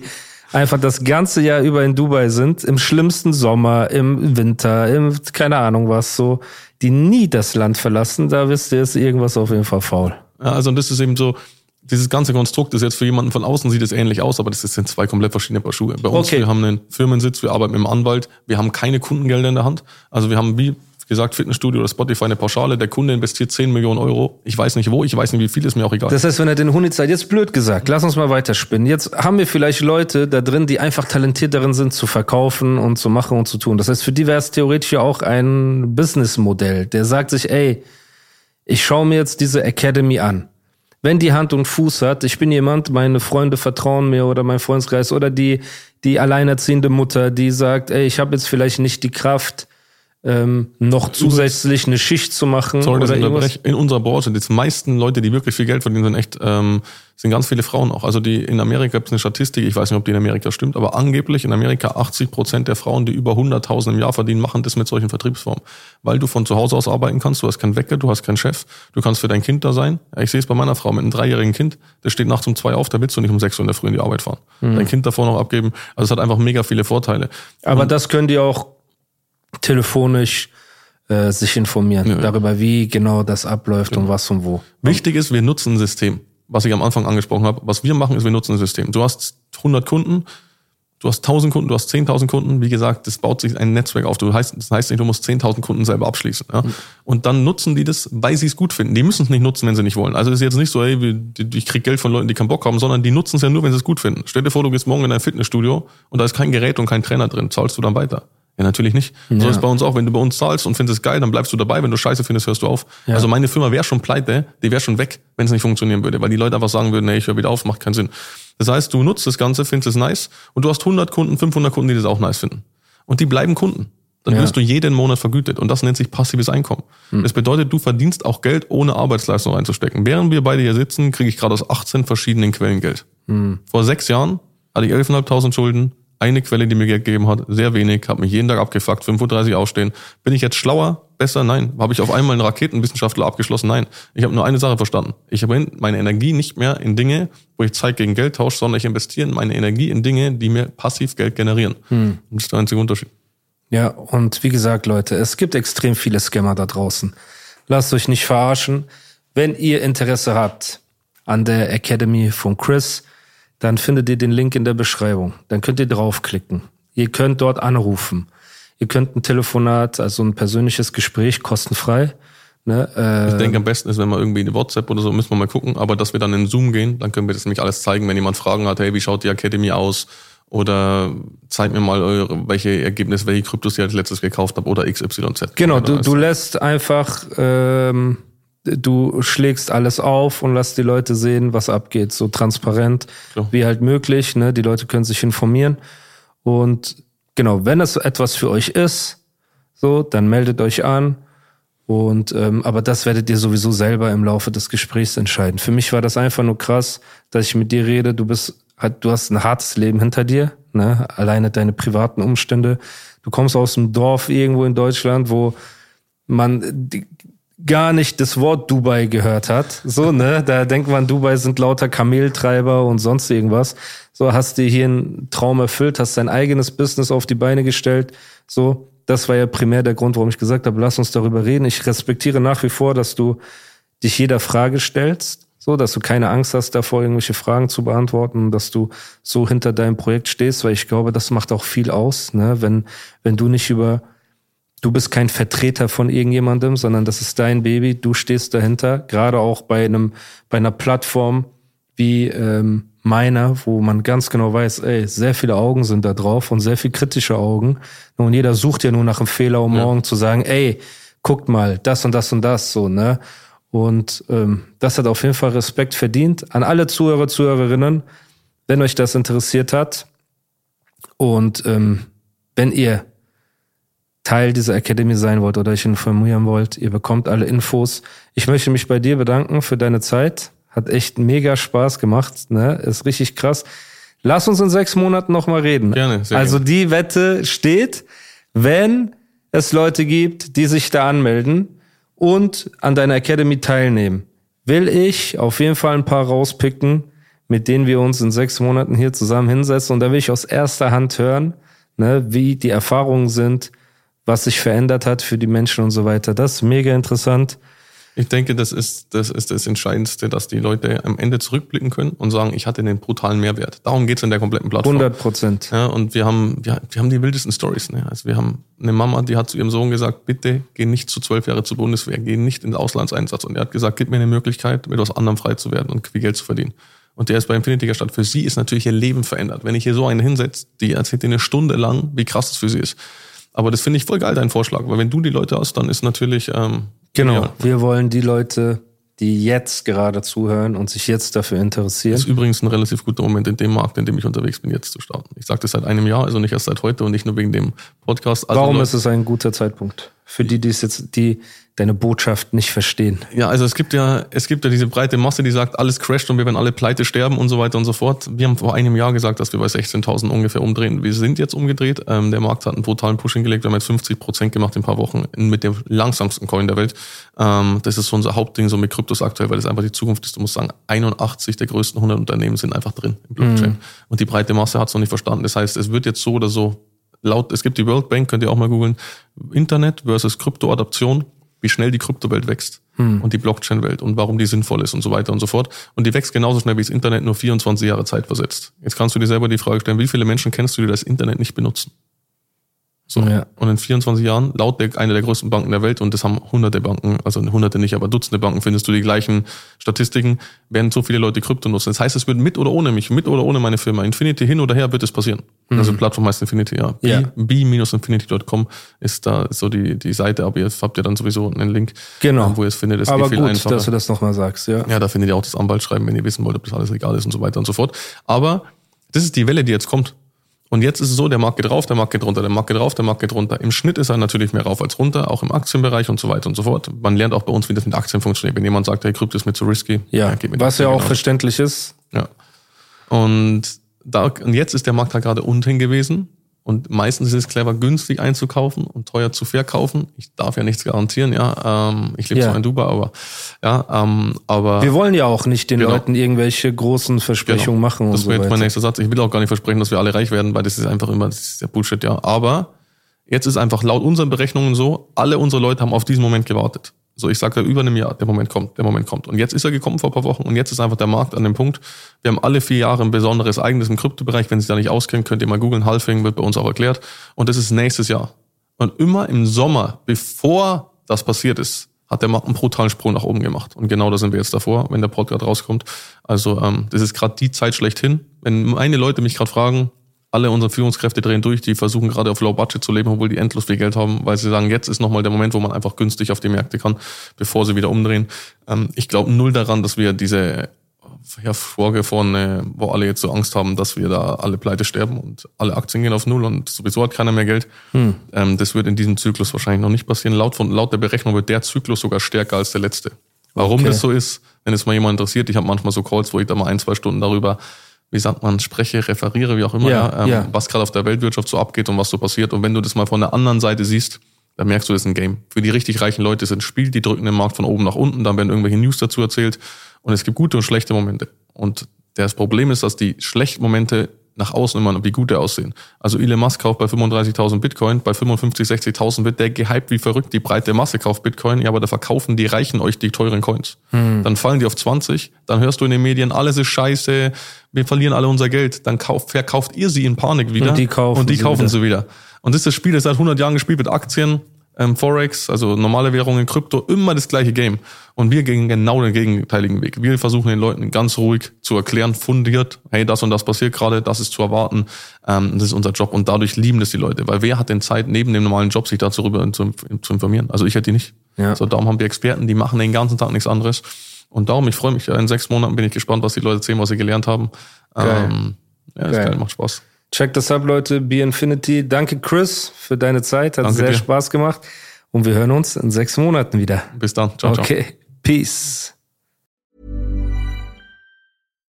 A: einfach das ganze Jahr über in Dubai sind, im schlimmsten Sommer, im Winter, im keine Ahnung was so, die nie das Land verlassen, da wisst ihr, ist irgendwas auf jeden Fall faul.
B: Ja, also und das ist eben so, dieses ganze Konstrukt ist jetzt für jemanden von außen sieht es ähnlich aus, aber das sind zwei komplett verschiedene Paar Schuhe. Bei uns,
A: Okay.
B: wir haben einen Firmensitz, wir arbeiten mit einem Anwalt, wir haben keine Kundengelder in der Hand. Also wir haben wie gesagt Fitnessstudio oder Spotify eine Pauschale, der Kunde investiert 10 Millionen Euro. Ich weiß nicht wo, ich weiß nicht wie viel, ist mir auch egal.
A: Das heißt, wenn er den Huni zahlt, jetzt blöd gesagt, lass uns mal weiterspinnen. Jetzt haben wir vielleicht Leute da drin, die einfach talentiert darin sind, zu verkaufen und zu machen und zu tun. Das heißt, für die wäre es theoretisch ja auch ein Businessmodell, der sagt sich, ey, ich schaue mir jetzt diese Academy an. Wenn die Hand und Fuß hat, ich bin jemand, meine Freunde vertrauen mir oder mein Freundeskreis oder die, die alleinerziehende Mutter, die sagt, ey, ich habe jetzt vielleicht nicht die Kraft, ähm, noch zusätzlich eine Schicht zu machen
B: Sorry, dass
A: oder
B: ich
A: irgendwas.
B: unterbreche. In unserer Branche, die meisten Leute, die wirklich viel Geld verdienen, sind echt, ähm, sind ganz viele Frauen auch. Also die in Amerika gibt es eine Statistik, ich weiß nicht, ob die in Amerika stimmt, aber angeblich in Amerika 80 Prozent der Frauen, die über 100.000 im Jahr verdienen, machen das mit solchen Vertriebsformen. Weil du von zu Hause aus arbeiten kannst, du hast keinen Wecker, du hast keinen Chef, du kannst für dein Kind da sein. Ich sehe es bei meiner Frau mit einem dreijährigen Kind, der steht nachts um zwei auf, da willst du nicht um sechs Uhr in der Früh in die Arbeit fahren. Dein Kind davor noch abgeben. Also es hat einfach mega viele Vorteile.
A: Aber das könnt ihr auch telefonisch äh, sich informieren darüber, wie genau das abläuft und was und wo.
B: Wichtig ist, wir nutzen ein System. Was ich am Anfang angesprochen habe. Was wir machen, ist, wir nutzen ein System. Du hast 100 Kunden, du hast 1000 Kunden, du hast 10.000 Kunden. Wie gesagt, das baut sich ein Netzwerk auf. Du heißt, das heißt nicht, du musst 10.000 Kunden selber abschließen. Ja? Und dann nutzen die das, weil sie es gut finden. Die müssen es nicht nutzen, wenn sie nicht wollen. Also es ist jetzt nicht so, ey, ich krieg Geld von Leuten, die keinen Bock haben, sondern die nutzen es ja nur, wenn sie es gut finden. Stell dir vor, du gehst morgen in ein Fitnessstudio und da ist kein Gerät und kein Trainer drin. Zahlst du dann weiter? Ja, natürlich nicht. So
A: Ja.
B: ist bei uns auch. Wenn du bei uns zahlst und findest es geil, dann bleibst du dabei. Wenn du Scheiße findest, hörst du auf.
A: Ja.
B: Also meine Firma wäre schon pleite, die wäre schon weg, wenn es nicht funktionieren würde, weil die Leute einfach sagen würden, nee, ich höre wieder auf, macht keinen Sinn. Das heißt, du nutzt das Ganze, findest es nice und du hast 100 Kunden, 500 Kunden, die das auch nice finden. Und die bleiben Kunden. Dann
A: Ja.
B: wirst du jeden Monat vergütet und das nennt sich passives Einkommen. Das bedeutet, du verdienst auch Geld, ohne Arbeitsleistung reinzustecken. Während wir beide hier sitzen, kriege ich gerade aus 18 verschiedenen Quellen Geld. Vor sechs Jahren hatte ich 11.500 Schulden, eine Quelle, die mir Geld gegeben hat, sehr wenig, habe mich jeden Tag abgefuckt, 5.30 Uhr aufstehen. Bin ich jetzt schlauer, besser? Nein. Habe ich auf einmal einen Raketenwissenschaftler abgeschlossen? Nein. Ich habe nur eine Sache verstanden. Ich habe meine Energie nicht mehr in Dinge, wo ich Zeit gegen Geld tausche, sondern ich investiere meine Energie in Dinge, die mir passiv Geld generieren. Und das ist der einzige Unterschied.
A: Ja, und wie gesagt, Leute, es gibt extrem viele Scammer da draußen. Lasst euch nicht verarschen. Wenn ihr Interesse habt an der Academy von Chris, dann findet ihr den Link in der Beschreibung. Dann könnt ihr draufklicken. Ihr könnt dort anrufen. Ihr könnt ein Telefonat, also ein persönliches Gespräch, kostenfrei. Ne, äh,
B: Ich denke, am besten ist, wenn wir irgendwie eine WhatsApp oder so, müssen wir mal gucken, aber dass wir dann in Zoom gehen, dann können wir das nämlich alles zeigen, wenn jemand Fragen hat, hey, wie schaut die Academy aus? Oder zeigt mir mal eure, welche Ergebnisse, welche Kryptos ihr als letztes gekauft habt oder XYZ.
A: Genau, du, du lässt einfach, ähm, du schlägst alles auf und lässt die Leute sehen, was abgeht, so transparent
B: Klar.
A: wie halt möglich. Ne? Die Leute können sich informieren. Und genau, wenn es etwas für euch ist, so, dann meldet euch an. Und ähm, aber das werdet ihr sowieso selber im Laufe des Gesprächs entscheiden. Für mich war das einfach nur krass, dass ich mit dir rede. Du bist, du hast ein hartes Leben hinter dir, ne? Alleine deine privaten Umstände. Du kommst aus einem Dorf irgendwo in Deutschland, wo man die, gar nicht das Wort Dubai gehört hat. So, ne? Da denkt man, Dubai sind lauter Kameltreiber und sonst irgendwas. So, hast dir hier einen Traum erfüllt, hast dein eigenes Business auf die Beine gestellt. So, das war ja primär der Grund, warum ich gesagt habe, lass uns darüber reden. Ich respektiere nach wie vor, dass du dich jeder Frage stellst, so, dass du keine Angst hast, davor irgendwelche Fragen zu beantworten, dass du so hinter deinem Projekt stehst, weil ich glaube, das macht auch viel aus, ne? Wenn, wenn du nicht über, du bist kein Vertreter von irgendjemandem, sondern das ist dein Baby, du stehst dahinter, gerade auch bei einem, bei einer Plattform wie ähm, meiner, wo man ganz genau weiß, ey, sehr viele Augen sind da drauf und sehr viel kritische Augen. Und jeder sucht ja nur nach einem Fehler, um morgen zu sagen, ey, guckt mal, das und das und das, so, ne? Und ähm, das hat auf jeden Fall Respekt verdient. An alle Zuhörer, Zuhörerinnen, wenn euch das interessiert hat und ähm, wenn ihr Teil dieser Academy sein wollt oder euch informieren wollt, ihr bekommt alle Infos. Ich möchte mich bei dir bedanken für deine Zeit. Hat echt mega Spaß gemacht, ne? Ist richtig krass. Lass uns in sechs Monaten nochmal reden.
B: Gerne, sehr
A: also die Wette steht, wenn es Leute gibt, die sich da anmelden und an deiner Academy teilnehmen, will ich auf jeden Fall ein paar rauspicken, mit denen wir uns in sechs Monaten hier zusammen hinsetzen. Und da will ich aus erster Hand hören, ne, wie die Erfahrungen sind, was sich verändert hat für die Menschen und so weiter. Das ist mega interessant.
B: Ich denke, das ist, das ist das Entscheidendste, dass die Leute am Ende zurückblicken können und sagen, ich hatte einen brutalen Mehrwert. Darum geht's in der kompletten Plattform.
A: 100 Prozent.
B: Ja, und wir haben, wir, wir haben die wildesten Stories. Ne? Also wir haben eine Mama, die hat zu ihrem Sohn gesagt, bitte geh nicht zu zwölf Jahre zur Bundeswehr, geh nicht in den Auslandseinsatz. Und er hat gesagt, gib mir eine Möglichkeit, mit was anderem frei zu werden und viel Geld zu verdienen. Und der ist bei Infinity gestartet. Für sie ist natürlich ihr Leben verändert. Wenn ich hier so einen hinsetze, die erzählt dir eine Stunde lang, wie krass das für sie ist. Aber das finde ich voll geil, dein Vorschlag. Weil wenn du die Leute hast, dann ist natürlich, ähm,
A: Genau.
B: Ja.
A: Wir wollen die Leute, die jetzt gerade zuhören und sich jetzt dafür interessieren.
B: Das ist übrigens ein relativ guter Moment in dem Markt, in dem ich unterwegs bin, jetzt zu starten. Ich sage das seit einem Jahr, also nicht erst seit heute und nicht nur wegen dem Podcast. Also
A: Warum ist es ein guter Zeitpunkt? Für die, die es jetzt, die deine Botschaft nicht verstehen.
B: Ja, also es gibt ja, es gibt ja diese breite Masse, die sagt, alles crasht und wir werden alle pleite sterben und so weiter und so fort. Wir haben vor einem Jahr gesagt, dass wir bei 16.000 ungefähr umdrehen. Wir sind jetzt umgedreht. Ähm, der Markt hat einen brutalen Push hingelegt. Wir haben jetzt 50 Prozent gemacht in ein paar Wochen mit dem langsamsten Coin der Welt. Ähm, das ist so unser Hauptding so mit Kryptos aktuell, weil das einfach die Zukunft ist. Du musst sagen, 81 der größten 100 Unternehmen sind einfach drin im Blockchain. Und die breite Masse hat es noch nicht verstanden. Das heißt, es wird jetzt so oder so laut, es gibt die World Bank, könnt ihr auch mal googeln, Internet versus Kryptoadaption, wie schnell die Kryptowelt wächst und die Blockchain-Welt und warum die sinnvoll ist und so weiter und so fort. Und die wächst genauso schnell wie das Internet, nur 24 Jahre Zeit versetzt. Jetzt kannst du dir selber die Frage stellen, wie viele Menschen kennst du, die das Internet nicht benutzen? So.
A: Ja.
B: Und in 24 Jahren, laut der, einer der größten Banken der Welt, und das haben hunderte Banken, also hunderte nicht, aber Dutzende Banken, findest du die gleichen Statistiken, werden so viele Leute Krypto nutzen. Das heißt, es wird mit oder ohne mich, mit oder ohne meine Firma, Infinity hin oder her, wird es passieren. Also Plattform heißt Infinity, ja.
A: Ja.
B: B-infinity.com ist da so die, die Seite, aber jetzt habt ihr dann sowieso einen Link,
A: Genau.
B: wo ihr es findet. Es
A: Aber
B: geht viel
A: gut,
B: einfacher.
A: dass du das nochmal sagst, ja.
B: Ja, da findet ihr auch das Anwaltsschreiben, wenn ihr wissen wollt, ob das alles legal ist und so weiter und so fort. Aber das ist die Welle, die jetzt kommt. Und jetzt ist es so, der Markt geht rauf, der Markt geht runter, der Markt geht rauf, der Markt geht runter. Im Schnitt ist er natürlich mehr rauf als runter, auch im Aktienbereich und so weiter und so fort. Man lernt auch bei uns, wie das mit Aktien funktioniert. Wenn jemand sagt, hey, Krypto ist mir zu risky,
A: Ja,
B: geht mit
A: was ja auch
B: genauso.
A: verständlich ist.
B: Ja. Und, da, und jetzt ist der Markt halt gerade unten gewesen. Und meistens ist es clever, günstig einzukaufen und teuer zu verkaufen. Ich darf ja nichts garantieren, ja. Ähm, ich lebe
A: Ja.
B: zwar in Dubai, aber ja, ähm, aber
A: Wir wollen ja auch nicht den
B: Genau.
A: Leuten irgendwelche großen Versprechungen machen und
B: Das
A: so
B: wäre jetzt mein nächster Satz. Ich will auch gar nicht versprechen, dass wir alle reich werden, weil das ist einfach immer, das ist ja Bullshit, ja. Aber jetzt ist einfach laut unseren Berechnungen so, alle unsere Leute haben auf diesen Moment gewartet. So, ich sage über einem Jahr, der Moment kommt, der Moment kommt. Und jetzt ist er gekommen vor ein paar Wochen und jetzt ist einfach der Markt an dem Punkt. Wir haben alle vier Jahre ein besonderes eigenes im Kryptobereich. Wenn Sie da nicht auskennen, könnt ihr mal googeln. Halving wird bei uns auch erklärt. Und das ist nächstes Jahr. Und immer im Sommer, bevor das passiert ist, hat der Markt einen brutalen Sprung nach oben gemacht. Und genau da sind wir jetzt davor, wenn der Podcast rauskommt. Also ähm, das ist gerade die Zeit schlechthin. Wenn meine Leute mich gerade fragen, alle unsere Führungskräfte drehen durch, die versuchen gerade auf Low Budget zu leben, obwohl die endlos viel Geld haben, weil sie sagen, jetzt ist nochmal der Moment, wo man einfach günstig auf die Märkte kann, bevor sie wieder umdrehen. Ähm, ich glaube null daran, dass wir diese hervorgefrorene, wo alle jetzt so Angst haben, dass wir da alle pleite sterben und alle Aktien gehen auf Null und sowieso hat keiner mehr Geld. Ähm, das wird in diesem Zyklus wahrscheinlich noch nicht passieren. Laut, von, laut der Berechnung wird der Zyklus sogar stärker als der letzte. Warum
A: Okay.
B: das so ist, wenn es mal jemand interessiert, ich habe manchmal so Calls, wo ich da mal ein, zwei Stunden darüber, wie sagt man, spreche, referiere, wie auch immer,
A: Ja,
B: ähm,
A: ja.
B: was gerade auf der Weltwirtschaft so abgeht und was so passiert. Und wenn du das mal von der anderen Seite siehst, dann merkst du, das ist ein Game. Für die richtig reichen Leute ist ein Spiel, die drücken den Markt von oben nach unten, dann werden irgendwelche News dazu erzählt und es gibt gute und schlechte Momente. Und das Problem ist, dass die schlechten Momente nach außen immer wie gute aussehen. Also Elon Musk kauft bei 35.000 Bitcoin, bei 55, 60.000 wird der gehypt wie verrückt, die breite Masse kauft Bitcoin, ja, aber da verkaufen die Reichen euch die teuren Coins. Dann fallen die auf 20, dann hörst du in den Medien, alles ist scheiße, wir verlieren alle unser Geld, dann kauft, verkauft ihr sie in Panik wieder
A: Und die kaufen
B: und die
A: sie
B: kaufen
A: wieder.
B: sie wieder. Und das ist das Spiel, das seit 100 Jahren gespielt wird, Aktien, ähm, Forex, also normale Währungen, Krypto, immer das gleiche Game. Und wir gehen genau den gegenteiligen Weg. Wir versuchen den Leuten ganz ruhig zu erklären, fundiert, hey, das und das passiert gerade, das ist zu erwarten, ähm, das ist unser Job. Und dadurch lieben das die Leute, weil wer hat denn Zeit, neben dem normalen Job sich darüber zu, zu informieren? Also ich hätte die nicht.
A: Ja.
B: So, darum haben wir Experten, die machen den ganzen Tag nichts anderes. Und darum, ich freue mich, in sechs Monaten bin ich gespannt, was die Leute erzählen, was sie gelernt haben.
A: Geil.
B: Ähm, ja, ist
A: Geil.
B: geil, macht Spaß.
A: Check das ab, Leute. Be Infinity. Danke, Chris, für deine Zeit. Hat
B: Danke
A: sehr
B: dir.
A: Spaß gemacht. Und wir hören uns in sechs Monaten wieder.
B: Bis dann. Ciao, ciao.
A: Okay. Peace.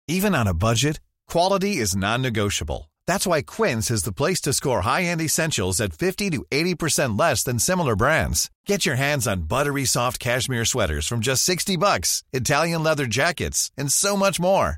D: Even on a budget, quality is non-negotiable. That's why Quince is the place to score high-end essentials at 50 to 80% less than similar brands. Get your hands on buttery soft cashmere sweaters from just 60 bucks, Italian leather jackets, and so much more.